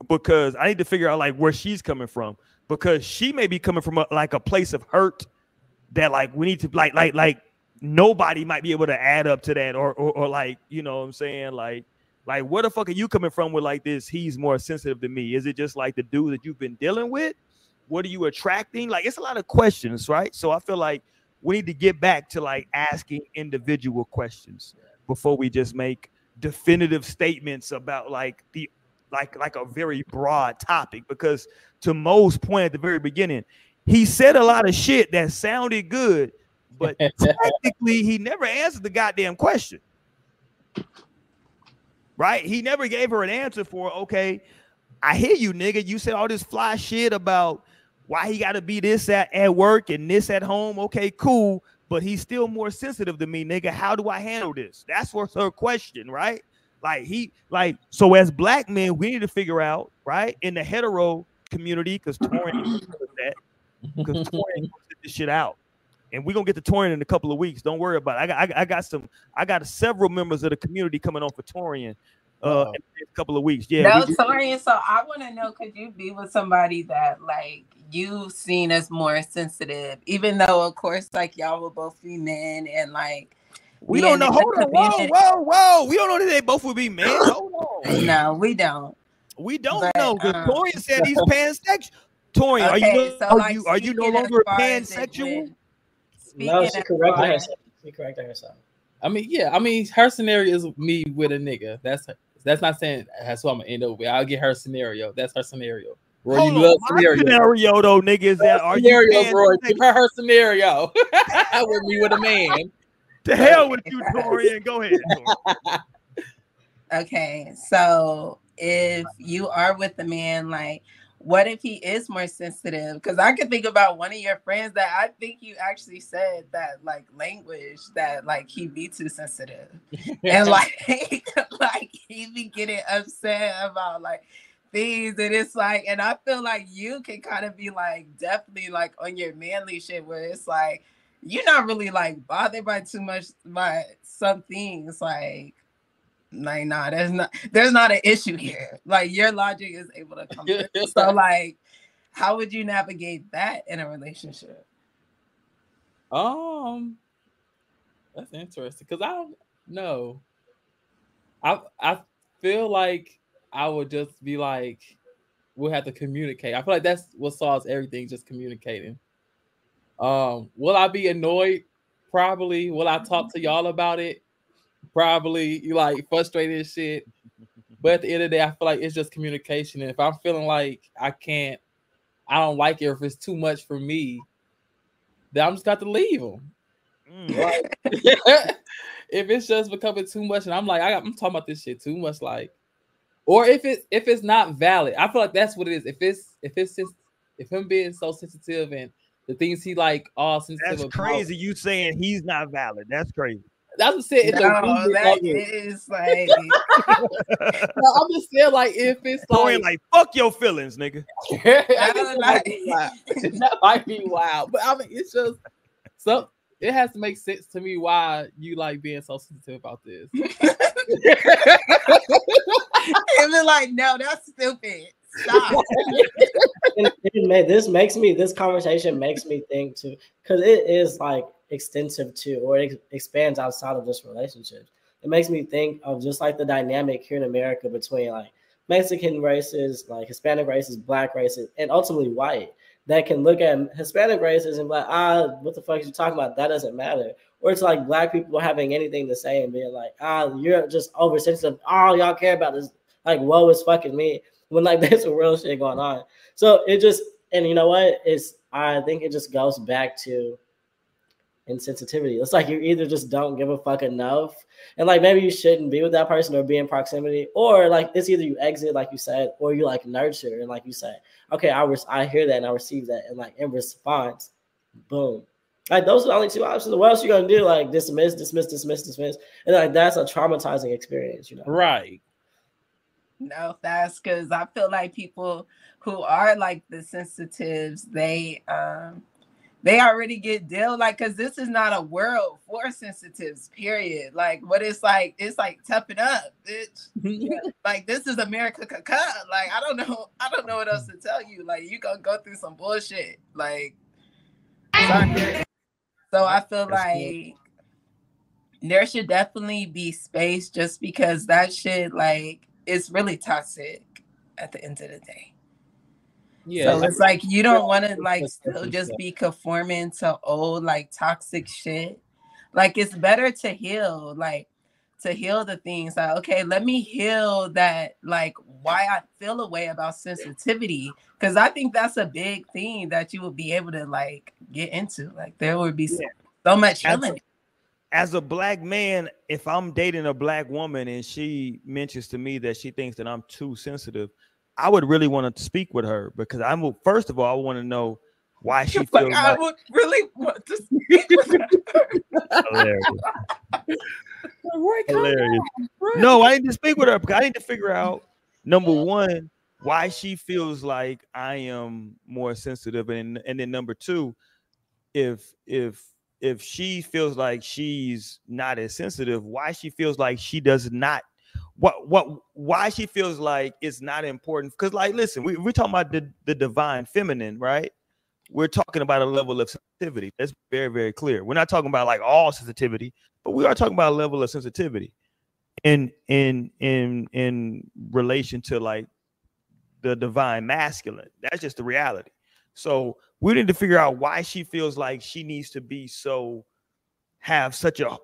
A: Because I need to figure out like where she's coming from, because she may be coming from a, like a place of hurt that like we need to like like like nobody might be able to add up to that or or, or like you know what i'm saying? Like like where the fuck are you coming from with like this? He's more sensitive than me. Is it just like the dude that you've been dealing with? What are you attracting? Like it's a lot of questions right? So i feel like we need to get back to like asking individual questions before we just make definitive statements about like the like like a very broad topic. Because to Mo's point at the very beginning he said a lot of shit that sounded good but technically he never answered the goddamn question. Right? He never gave her an answer for, okay, I hear you, nigga. You said all this fly shit about why he got to be this at, at work and this at home. Okay, cool. But he's still more sensitive to me, nigga. How do I handle this? That's what's her question, right? Like he like so as black men, we need to figure out, right, in the hetero community, because knows that, because knows this shit out and we're gonna get to Torian in a couple of weeks. Don't worry about it. I got, I, got- I got some, I got several members of the community coming on for Torian uh, in a couple of weeks. Yeah,
E: no,
A: we- we-
E: Torian. So I want to know: Could you be with somebody that like you've seen as more sensitive, even though, of course, like y'all will both be men and like
A: we don't know.
E: in the
A: Hold on, whoa, whoa, whoa. We don't know that they both would be men. Hold on,
E: No, we don't.
A: we don't
E: But,
A: know because
E: um,
A: Torian said he's pansexual. Torian, are you
E: so,
A: are
E: like,
A: you are you no longer
E: far as it
A: pansexual?
E: Went-
F: No, she
E: as
F: corrected herself. She corrected herself.
B: I mean, yeah. I mean, her scenario is me with a nigga. That's that's not saying that's what I'm gonna end up with. I'll get her scenario. That's her scenario. Roy,
A: Hold
B: you
A: on,
B: love
A: my
B: scenario.
A: scenario though, nigga, is that are you
B: scenario, Roy. Give her her scenario with me with a man.
A: To hell with you, Torian. Go ahead. Torian.
E: Okay, so if you are with a man, like what if he is more sensitive? Because I could think about one of your friends that I think you actually said that like language that like he be too sensitive, and like like he be getting upset about like things, and it's like, and I feel like you can kind of be like definitely like on your manly shit where it's like you're not really like bothered by too much by some things like like nah there's not there's not an issue here like your logic is able to come through. so like how would you navigate that in a relationship
B: Um, that's interesting because I don't know. I I feel like I would just be like, we'll have to communicate. I feel like that's what solves everything, just communicating. Um, will I be annoyed? Probably. Will I talk to y'all about it? Probably. You like frustrated and shit. But at the end of the day, I feel like it's just communication. And if I'm feeling like I can't, I don't like it, or if it's too much for me, then I'm just got to leave them. Mm. Like, if it's just becoming too much, and I'm like, I got, I'm talking about this shit too much, like, or if it if it's not valid, I feel like that's what it is. If it's if it's just if him being so sensitive and the things he like all sensitive
A: That's
B: about,
A: crazy. You saying he's not valid. That's crazy.
B: That's what I'm saying. It's a
E: no,
B: weird
E: that
B: like- No, I'm just saying, like, if it's
A: Going
B: like,
A: like fuck your feelings, nigga.
B: I just feel wild. that might be wild, but I mean, it's just so it has to make sense to me why you like being so sensitive about this.
E: and be like no that's stupid stop
F: and it this makes me this conversation makes me think too because it is like extensive to or ex- expands outside of just relationships it makes me think of just like the dynamic here in america between like mexican races like hispanic races black races and ultimately white that can look at hispanic races and be like ah what the fuck you talking about that doesn't matter or it's like black people having anything to say and being like ah you're just oversensitive all y'all care about is like woe is fucking me when like there's some real shit going on. So it just and you know what? It's I think it just goes back to insensitivity. It's like you either just don't give a fuck enough, and like maybe you shouldn't be with that person or be in proximity, or like it's either you exit, like you said, or you like nurture and like you say, okay, I was I hear that and I receive that, and like in response, boom. Like those are the only two options. What else you gonna do? Like dismiss, dismiss, dismiss, dismiss, and like that's a traumatizing experience, you know.
B: Right.
E: no that's because i feel like people who are like the sensitives they um they already get dealt like because this is not a world for sensitives period. Like what it's like it's like toughen up bitch. Like this is america caca like i don't know i don't know what else to tell you. Like you gonna go through some bullshit. Like sorry. so i feel like there should definitely be space just because that shit like it's really toxic at the end of the day
B: Yeah.
E: so it's like you don't want to like
B: just
E: still just be conforming to old like toxic shit. Like it's better to heal, like to heal the things. Like okay, let me heal that like why I feel a way about sensitivity because I think that's a big thing that you would be able to like get into. Like there would be so, so much
A: As a-
E: healing.
A: as a black man, if I'm dating a black woman and she mentions to me that she thinks that I'm too sensitive, I would really want to speak with her because I'm first of all, I want to know why she feels
E: Like I
A: like
E: would really want to speak with her.
A: hilarious. Hilarious. No, I need to speak with her because I need to figure out number one why she feels like I am more sensitive, and and then number two, if if if she feels like she's not as sensitive, why she feels like she does not what what why she feels like it's not important because like listen we, we're talking about the, the divine feminine right? We're talking about a level of sensitivity. That's very very clear. We're not talking about like all sensitivity but we are talking about a level of sensitivity in in in in relation to like the divine masculine. That's just the reality. So we need to figure out why she feels like she needs to be so have such a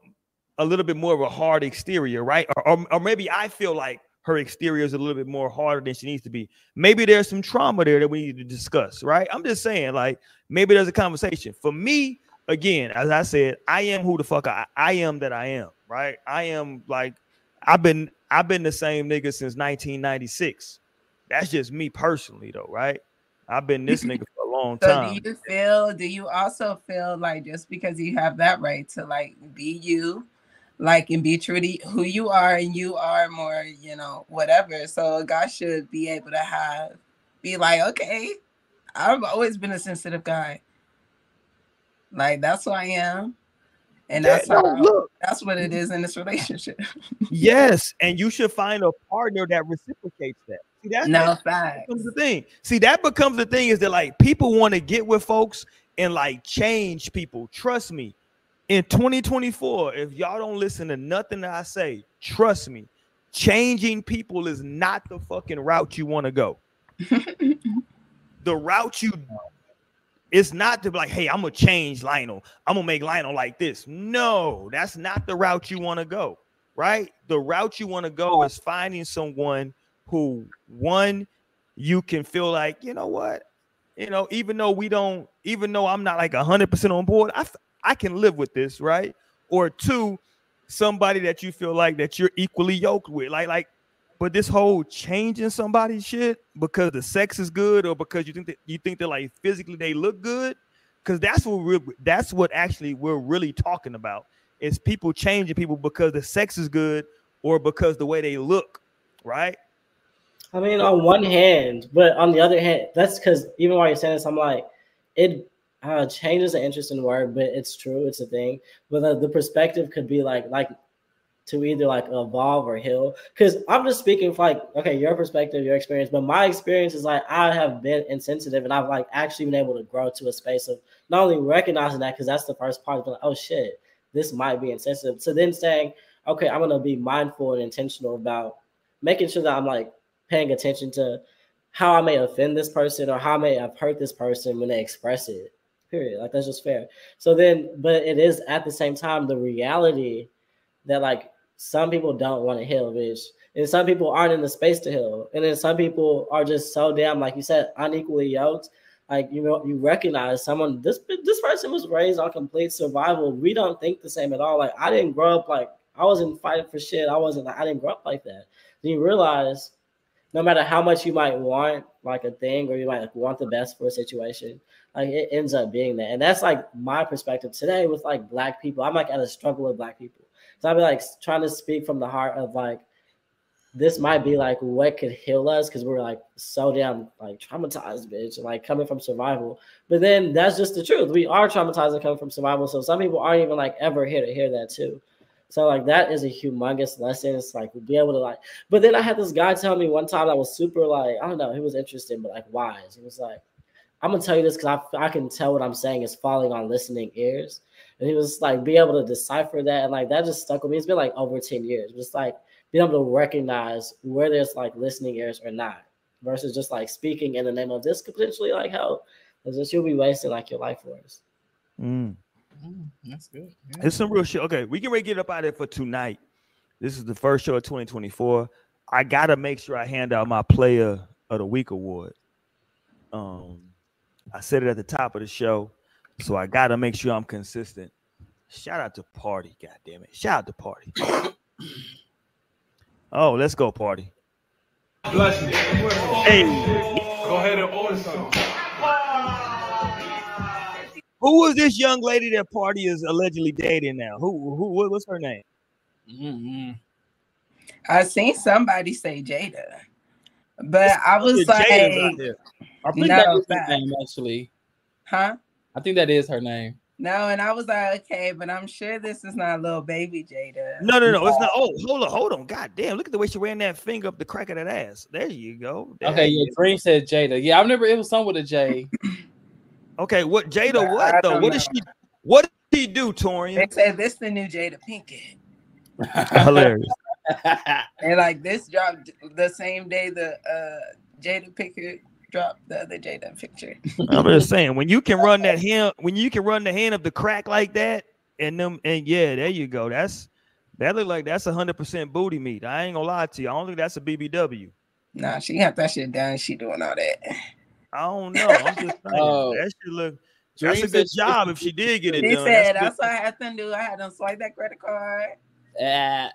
A: a little bit more of a hard exterior, right? Or, or, or maybe I feel like her exterior is a little bit more harder than she needs to be. Maybe there's some trauma there that we need to discuss, right? I'm just saying, like, maybe there's a conversation. For me, again, as I said, I am who the fuck I, I am that I am, right? I am like I've been I've been the same nigga since 1996. That's just me personally, though, right? I've been this nigga for a long
E: So
A: time.
E: do you feel? Do you also feel like just because you have that right to like be you, like and be true to who you are, and you are more, you know, whatever. So a guy should be able to have, be like, okay, I've always been a sensitive guy. Like that's who I am, and
A: Yeah,
E: that's
A: no,
E: how,
A: look.
E: that's what it mm-hmm. is in this relationship.
A: Yes, and you should find a partner that reciprocates that. See, that's
E: No
A: that becomes the thing. See, that becomes the thing is that like people want to get with folks and like change people. Trust me, in 2024, if y'all don't listen to nothing that I say, trust me, changing people is not the fucking route you want to go. the route you it's not to be like, hey, I'm gonna change Lionel. I'm gonna make Lionel like this. No, that's not the route you want to go, right? The route you want to go is finding someone who one you can feel like, you know what, you know, even though we don't, even though I'm not like hundred percent on board, I I can live with this, right? Or two, somebody that you feel like that you're equally yoked with, like like. But this whole changing somebody's shit because the sex is good or because you think that you think that like physically they look good, because that's what we're that's what actually we're really talking about is people changing people because the sex is good or because the way they look, right?
F: I mean, on one hand, but on the other hand, that's because even while you're saying this, I'm like, it uh, change is an interesting word, but it's true, it's a thing. But the, perspective could be like, like to either like evolve or heal. Because I'm just speaking for like, okay, your perspective, your experience, but my experience is like I have been insensitive, and I've like actually been able to grow to a space of not only recognizing that, because that's the first part of like, oh shit, this might be insensitive. So then saying, okay, I'm gonna be mindful and intentional about making sure that I'm like paying attention to how I may offend this person or how I may have hurt this person when they express it. Period. Like that's just fair. So then, but it is at the same time the reality that like some people don't want to heal, bitch. And some people aren't in the space to heal. And then some people are just so damn, like you said, unequally yoked. Like you know, you recognize someone. This this person was raised on complete survival. We don't think the same at all. Like I didn't grow up like I wasn't fighting for shit. I wasn't. I didn't grow up like that. Then you realize, no matter how much you might want like a thing, or you might like, want the best for a situation, like it ends up being that. And that's like my perspective today with like black people. I'm like at a struggle with black people. So I'll be like trying to speak from the heart of like this might be like what could heal us because we're like so damn like traumatized, bitch, like coming from survival. But then that's just the truth. We are traumatized and coming from survival. So some people aren't even like ever here to hear that too. So like that is a humongous lesson. It's like be able to like. But then I had this guy tell me one time that was super like I don't know. He was interesting, but like wise. He was like, "I'm gonna tell you this because I I can tell what I'm saying is falling on listening ears." And he was like, be able to decipher that, and like that just stuck with me. It's been like over ten years. Just like being able to recognize where there's like listening ears or not, versus just like speaking in the name of this could potentially like help. Because just you'll be wasting like your life for us.
A: Mm.
B: That's good.
A: It's some real shit. Okay, we can ready to get up out of there for tonight. This is the first show of 2024. I gotta make sure I hand out my Player of the Week award. Um, I said it at the top of the show, so I gotta make sure I'm consistent. Shout out to Party, god damn it! Shout out to Party. oh, let's go Party.
J: Bless you.
A: Hey,
J: Go ahead and order something.
A: who was this young lady that Party is allegedly dating now? Who? Who? What, what's her name?
B: Mm-hmm.
E: I seen somebody say Jada, but I was
A: Jada's
E: like,
A: out there.
B: I think
E: No,
B: that is her name actually.
E: huh?
B: I think that is her name.
E: No, and I was like, okay, but I'm sure this is not little baby Jada.
A: No, no, no. It's not. Oh, hold on, hold on. God damn. Look at the way she ran that finger up the crack of that ass. There you go. There
B: Okay,
A: you
B: yeah, Dream said Jada. Yeah, I remember it was some with a J.
A: Okay, what Jada?
E: But
A: What
E: I
A: though?
E: don't
A: What did she? What did she do, Torian?
E: They said this the new Jada Pinkett,
A: Hilarious.
E: and like this dropped the same day the uh Jada Pinkett dropped the other Jada picture.
A: I'm just saying when you can run that hand, when you can run the hand up the crack like that, and them, and yeah, there you go. That's that look like that's hundred percent booty meat. I ain't gonna lie to you. I don't think that's a BBW.
E: Nah, she got that shit done. She doing all that.
A: I don't know. I'm just saying
B: Oh.
A: that should look.
B: Dream
A: That's a good job if she did get it
E: She
A: done.
E: said
A: That's
E: that's what I had to do. I had to swipe that credit card.
B: Yeah.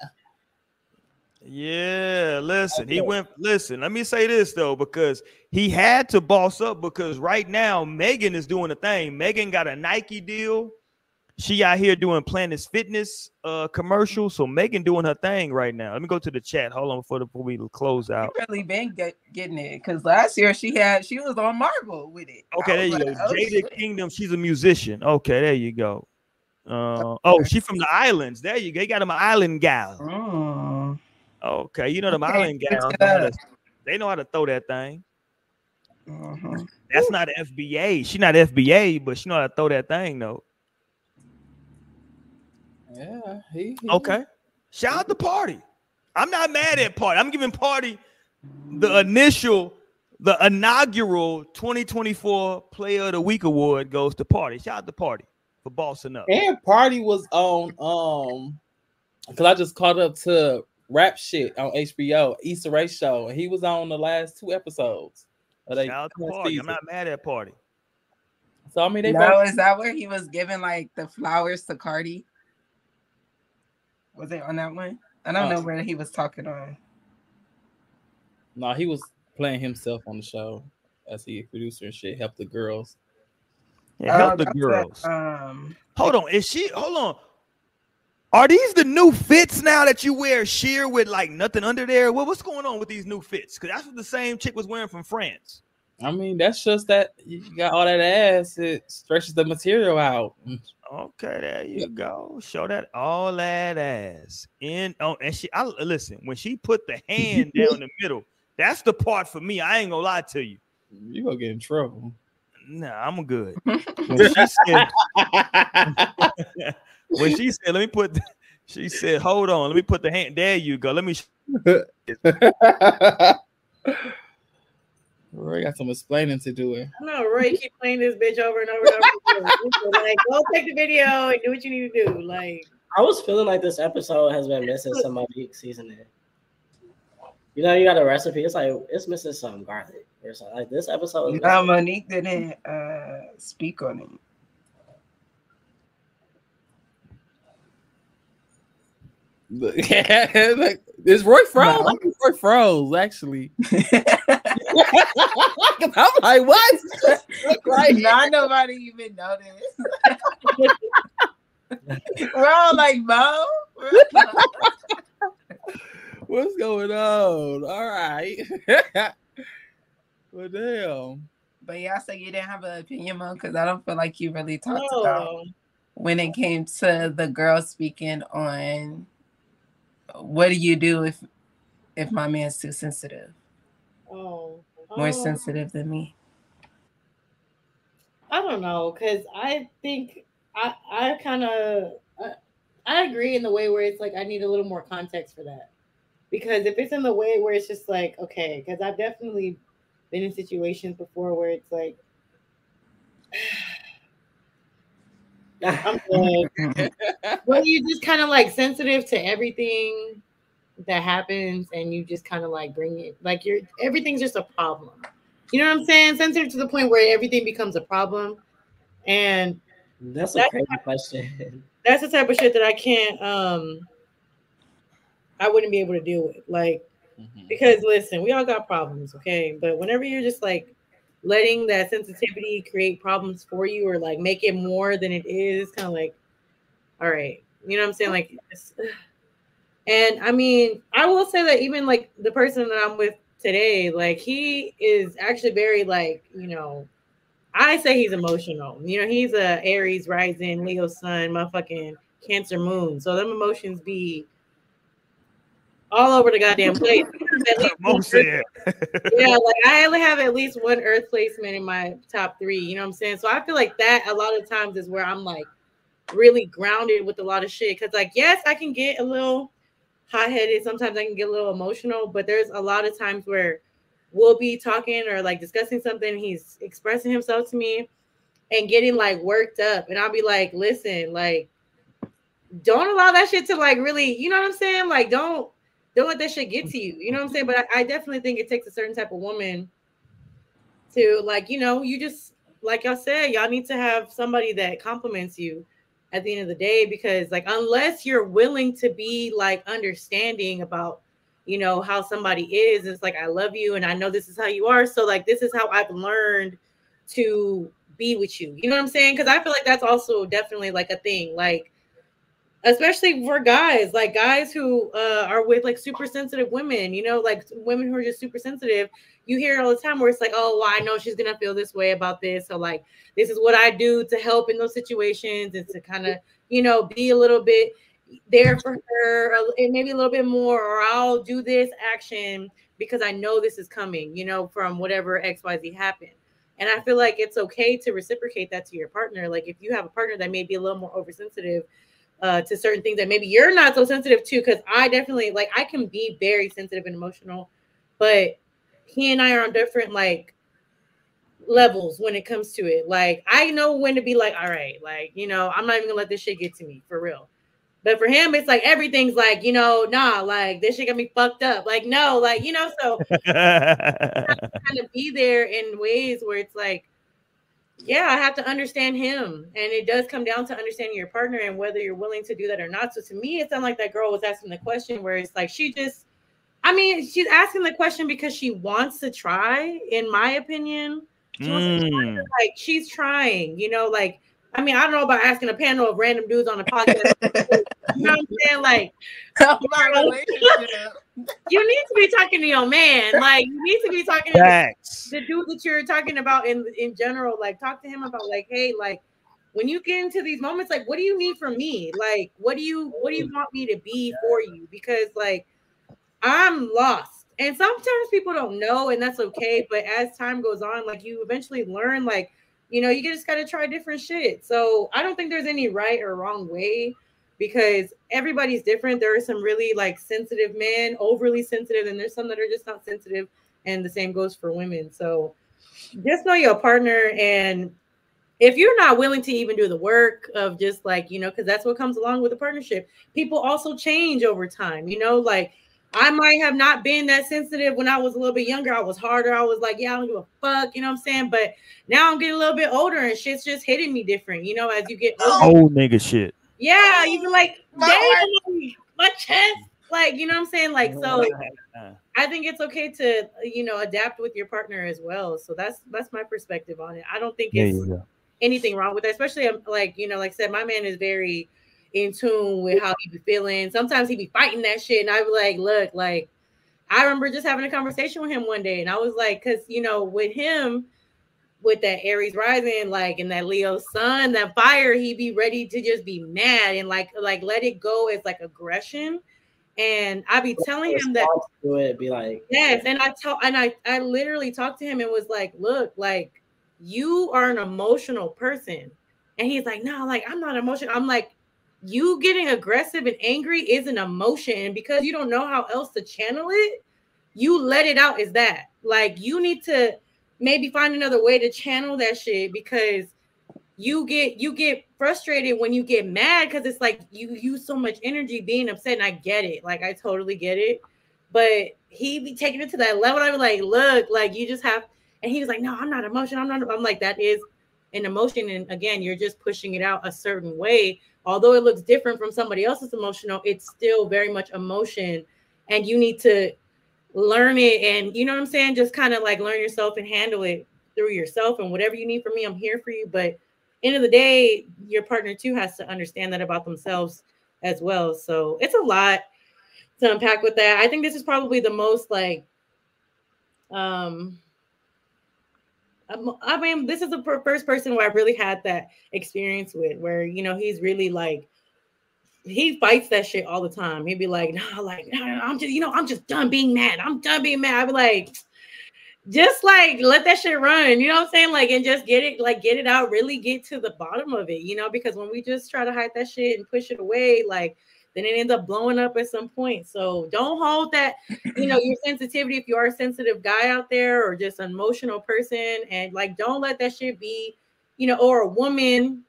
A: Yeah, listen, he went. Listen, let me say this though, because he had to boss up. Because right now, Megan is doing a thing. Megan got a Nike deal. She out here doing Planet Fitness uh commercial. So Megan doing her thing right now. Let me go to the chat. Hold on before, the, before we close out.
E: really been get, getting it because last year she had she was on Marvel with it.
A: Okay, there you go.
E: like, oh,
A: Jada
E: shit.
A: Kingdom. She's a musician. Okay, there you go. Uh, oh, she from the islands. There you go. They got them island gal.
E: Mm.
A: Okay, you know them
E: Okay,
A: island gals. know how to-
E: stuff.
A: They know how to throw that thing.
E: Mhm.
A: That's not FBA. She not FBA, but she know how to throw that thing though.
B: Yeah, he, he-
A: Okay. Shout out to Party. I'm not mad at Party. I'm giving Party the initial, the inaugural 2024 Player of the Week award goes to Party. Shout out to Party for bossing up.
B: And Party was on um because I just caught up to rap shit on HBO, Issa Rae show, and he was on the last two episodes. Of they
A: Shout out to Party. I'm not mad at Party.
B: So I mean they
E: No,
B: both
E: is that where he was giving like the flowers to Cardi? Was it on that one? I don't
B: Uh,
E: know where he was talking on.
B: no, he was playing himself on the show as he producer and shit, help the girls.
A: Yeah, help
E: Oh,
A: the girls.
E: what, um,
A: Hold on. Is she hold on? Are these the new fits now that you wear sheer with like nothing under there? What, what's going on with these new fits? Because that's what the same chick was wearing from France.
B: I mean, that's just that you got all that ass, it stretches the material out.
A: Okay, there you go. Show that all that ass And Oh, and she. I listen when she put the hand down the middle. That's the part for me. I ain't gonna lie to you.
B: You gonna get in trouble.
A: Nah, I'm good. When she said, when she said, "Let me put," the- she said, "Hold on, let me put the hand." There you go. Let me.
B: Roy got some explaining to do. It.
C: No, Roy keep playing this bitch over and over and over. again. like, go take the video and do what you need to do. Like,
F: I was feeling like this episode has been missing some of the seasoning. You know, you got a recipe. It's like it's missing some garlic or something. Like this episode. is
E: no, Monique didn't uh, speak on it.
B: Yeah, like, is Roy froze? Roy froze actually. I'm like, what?
E: Right, not nobody even noticed. We're all like, Mo.
B: What's going on? All right. well, damn.
E: But yeah, so you didn't have an opinion, Mo, because I don't feel like you really talked about when it came to the girl speaking on what do you do if if my man's too sensitive,
C: Oh,
E: more
C: um,
E: sensitive than me.
C: I don't know, cause I think I I kind of I, I agree in the way where it's like I need a little more context for that, because if it's in the way where it's just like okay, because I've definitely been in situations before where it's like I'm good. well, you just kind of like sensitive to everything that happens, and you just kind of like bring it like you're everything's just a problem. You know what I'm saying? Sensitive to the point where everything becomes a problem, and
F: That's a
C: That's-
F: crazy question.
C: that's the type of shit that I can't. um I wouldn't be able to deal with, like because listen, we all got problems, okay? But whenever you're just like letting that sensitivity create problems for you, or like make it more than it is, kind of like, all right, you know what I'm saying? Like, and I mean, I will say that even like the person that I'm with today, like he is actually very like, you know, I say he's emotional. You know, he's a Aries rising, Leo sun, motherfucking Cancer moon. So them emotions be all over the goddamn place. At least
A: Mo
C: yeah, like I only have at least one earth placement in my top three. You know what I'm saying? So I feel like that a lot of times is where I'm like really grounded with a lot of shit. Cause like, yes, I can get a little hot headed. Sometimes I can get a little emotional, but there's a lot of times where we'll be talking or like discussing something. He's expressing himself to me and getting like worked up. And I'll be like, listen, like, don't allow that shit to like really, you know what I'm saying? Like, don't don't let that shit get to you. You know what I'm saying? But I, I definitely think it takes a certain type of woman to like, you know, you just like I said, y'all need to have somebody that compliments you at the end of the day because like unless you're willing to be like understanding about you know how somebody is it's like i love you and i know this is how you are so like this is how i've learned to be with you you know what i'm saying because i feel like that's also definitely like a thing like especially for guys like guys who uh, are with like super sensitive women you know like women who are just super sensitive you hear all the time where it's like oh well i know she's gonna feel this way about this so like this is what i do to help in those situations and to kind of you know be a little bit there for her and maybe a little bit more or i'll do this action because i know this is coming you know from whatever xyz happened. And i feel like it's okay to reciprocate that to your partner like if you have a partner that may be a little more oversensitive uh, to certain things that maybe you're not so sensitive to because i definitely like i can be very sensitive and emotional but he and i are on different like levels when it comes to it like i know when to be like all right like you know i'm not even gonna let this shit get to me for real but for him, it's like everything's like, you know, nah, like this shit got me fucked up. Like, no, like, you know, so kind of be there in ways where it's like, yeah, I have to understand him. And it does come down to understanding your partner and whether you're willing to do that or not. So to me, it sounded like that girl was asking the question where it's like she just, I mean, she's asking the question because she wants to try, in my opinion. She
A: Mm.
C: like she's trying, you know, like I mean, I don't know about asking a panel of random dudes on a podcast. you know what I'm saying? Like, you need to be talking to your man. Like, you need to be talking to
A: Facts.
C: the dude that you're talking about in in general. Like, talk to him about like, hey, like, when you get into these moments, like, what do you need from me? Like, what do you what do you want me to be for you? Because like, I'm lost. And sometimes people don't know, and that's okay. But as time goes on, like you eventually learn, like, you know, you just gotta try different shit. So I don't think there's any right or wrong way because everybody's different. There are some really like sensitive men, overly sensitive, and there's some that are just not sensitive, and the same goes for women. So just know your partner and if you're not willing to even do the work of just like you know because that's what comes along with a partnership people also change over time you know like i might have not been that sensitive when i was a little bit younger i was harder i was like yeah i don't give a fuck you know what i'm saying but now i'm getting a little bit older and shit's just hitting me different you know as you get older
A: Old nigga shit.
C: Yeah you be like damn my chest like you know what i'm saying like so I think it's okay to you know adapt with your partner as well. So that's that's my perspective on it. I don't think it's
A: you go.
C: anything wrong with that. Especially um, like you know, like I said, my man is very in tune with how he be feeling. Sometimes he be fighting that shit, and I be like, look, like I remember just having a conversation with him one day, and I was like, because you know, with him, with that Aries rising, like and that Leo sun, that fire, he be ready to just be mad and like like let it go as like aggression. And I be telling him that
F: do it, be like,
C: Yes, and I tell and I I literally talked to him and was like, "Look, like you are an emotional person." And he's like, "No, like I'm not emotional." I'm like, "You getting aggressive and angry is an emotion, and because you don't know how else to channel it, you let it out Is that. Like you need to maybe find another way to channel that shit because you get you get frustrated when you get mad because it's like you use so much energy being upset and i get it. Like i totally get it. But he be taking it to that level. I be like look like you just have and he was like no i'm not emotional. I'm not i'm like that is an emotion. And again you're just pushing it out a certain way. Although it looks different from somebody else's emotional it's still very much emotion. And you need to learn it and you know what i'm saying? Just kind of like learn yourself and handle it through yourself and whatever you need from me i'm here for you. But end of the day your partner too has to understand that about themselves as well. So it's a lot to unpack with that. I think this is probably the most like um I'm- mean this is the first person where i really had that experience with where you know he's really like he fights that shit all the time. He'd be like, "No, like, no, I'm just, you know, I'm just done being mad. I'm done being mad." I'd be like, just like let that shit run, you know what I'm saying? Like, and just get it, like, get it out, really get to the bottom of it, you know, because when we just try to hide that shit and push it away, like, then it ends up blowing up at some point. So don't hold that, you know, your sensitivity if you are a sensitive guy out there or just an emotional person, and like, don't let that shit be, you know, or a woman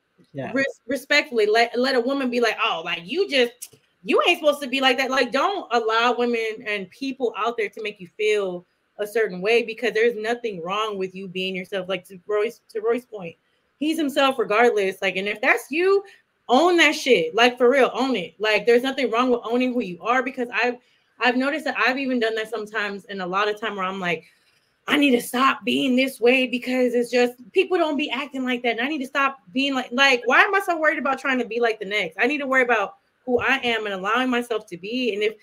C: respectfully let let a woman be like, oh, like you just you ain't supposed to be like that. Like, don't allow women and people out there to make you feel a certain way because there's nothing wrong with you being yourself. Like to Royce to Roy's point, he's himself regardless. Like, and if that's you, own that shit. Like for real, own it. Like, there's nothing wrong with owning who you are because I've I've noticed that I've even done that sometimes, and a lot of time where I'm like, I need to stop being this way because it's just people don't be acting like that. And I need to stop being like, like, why am I so worried about trying to be like the next? I need to worry about who I am and allowing myself to be. And if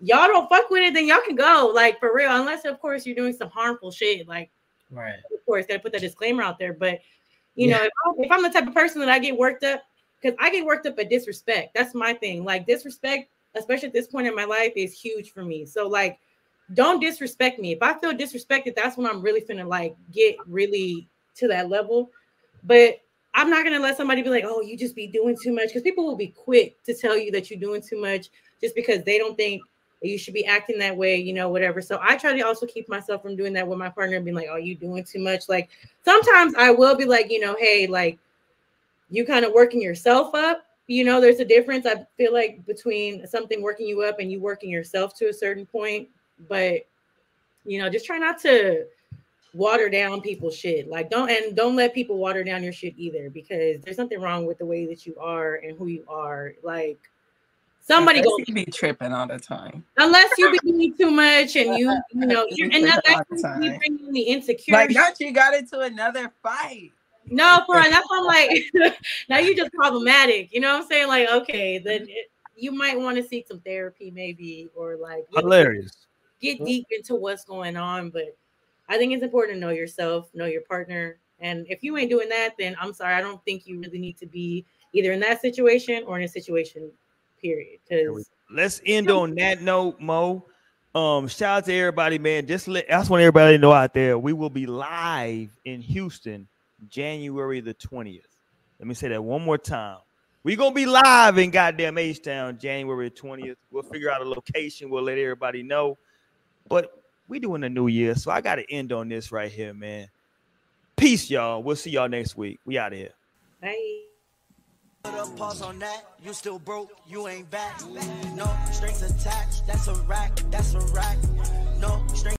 C: y'all don't fuck with it, then y'all can go, like for real. Unless, of course, you're doing some harmful shit. Like,
F: Right.
C: of course, gotta put that disclaimer out there. But you
F: Yeah.
C: know, if if I'm the type of person that I get worked up, because I get worked up at disrespect. That's my thing. Like disrespect, especially at this point in my life, is huge for me. So like, don't disrespect me. If I feel disrespected, that's when I'm really finna like get really to that level. But I'm not gonna let somebody be like, "Oh, you just be doing too much," because people will be quick to tell you that you're doing too much just because they don't think you should be acting that way, you know, whatever. So I try to also keep myself from doing that with my partner being like, "Oh, you doing too much." Like sometimes I will be like, you know, hey, like you kind of working yourself up. You know, there's a difference. I feel like between something working you up and you working yourself to a certain point. But you know, just try not to water down people's shit. Like don't and don't let people water down your shit either because there's nothing wrong with the way that you are and who you are. Like somebody
E: Unless
C: go
E: you be tripping all the time.
C: unless you be doing too much and you you know
E: You
C: and that,
E: trip all
C: that's
E: the
C: when you
E: time.
C: bring in
E: Like,
C: insecurity.
E: not you got into another fight.
C: No, for real. That's why I'm like, now you're just problematic. You know what I'm saying? Like, okay, then it, you might want to seek some therapy, maybe, or like really
A: Hilarious.
C: Get deep into what's going on. But I think it's important to know yourself, know your partner. And if you ain't doing that, then I'm sorry. I don't think you really need to be either in that situation or in a situation, period. Because
A: Let's end on that note, Mo. Um, shout out to everybody, man. Just let I just want everybody to know out there, we will be live in Houston January the 20th. Let me say that one more time. We're gonna be live in goddamn H Town January 20th. We'll figure out a location, we'll let everybody know. But we doing a new year, so I gotta end on this right here, man. Peace, y'all. We'll see y'all next week. We out of here.
C: Bye.
K: Put a pause on that. You still broke, you ain't back. No strings attached. That's a rack. That's a rack. No strings.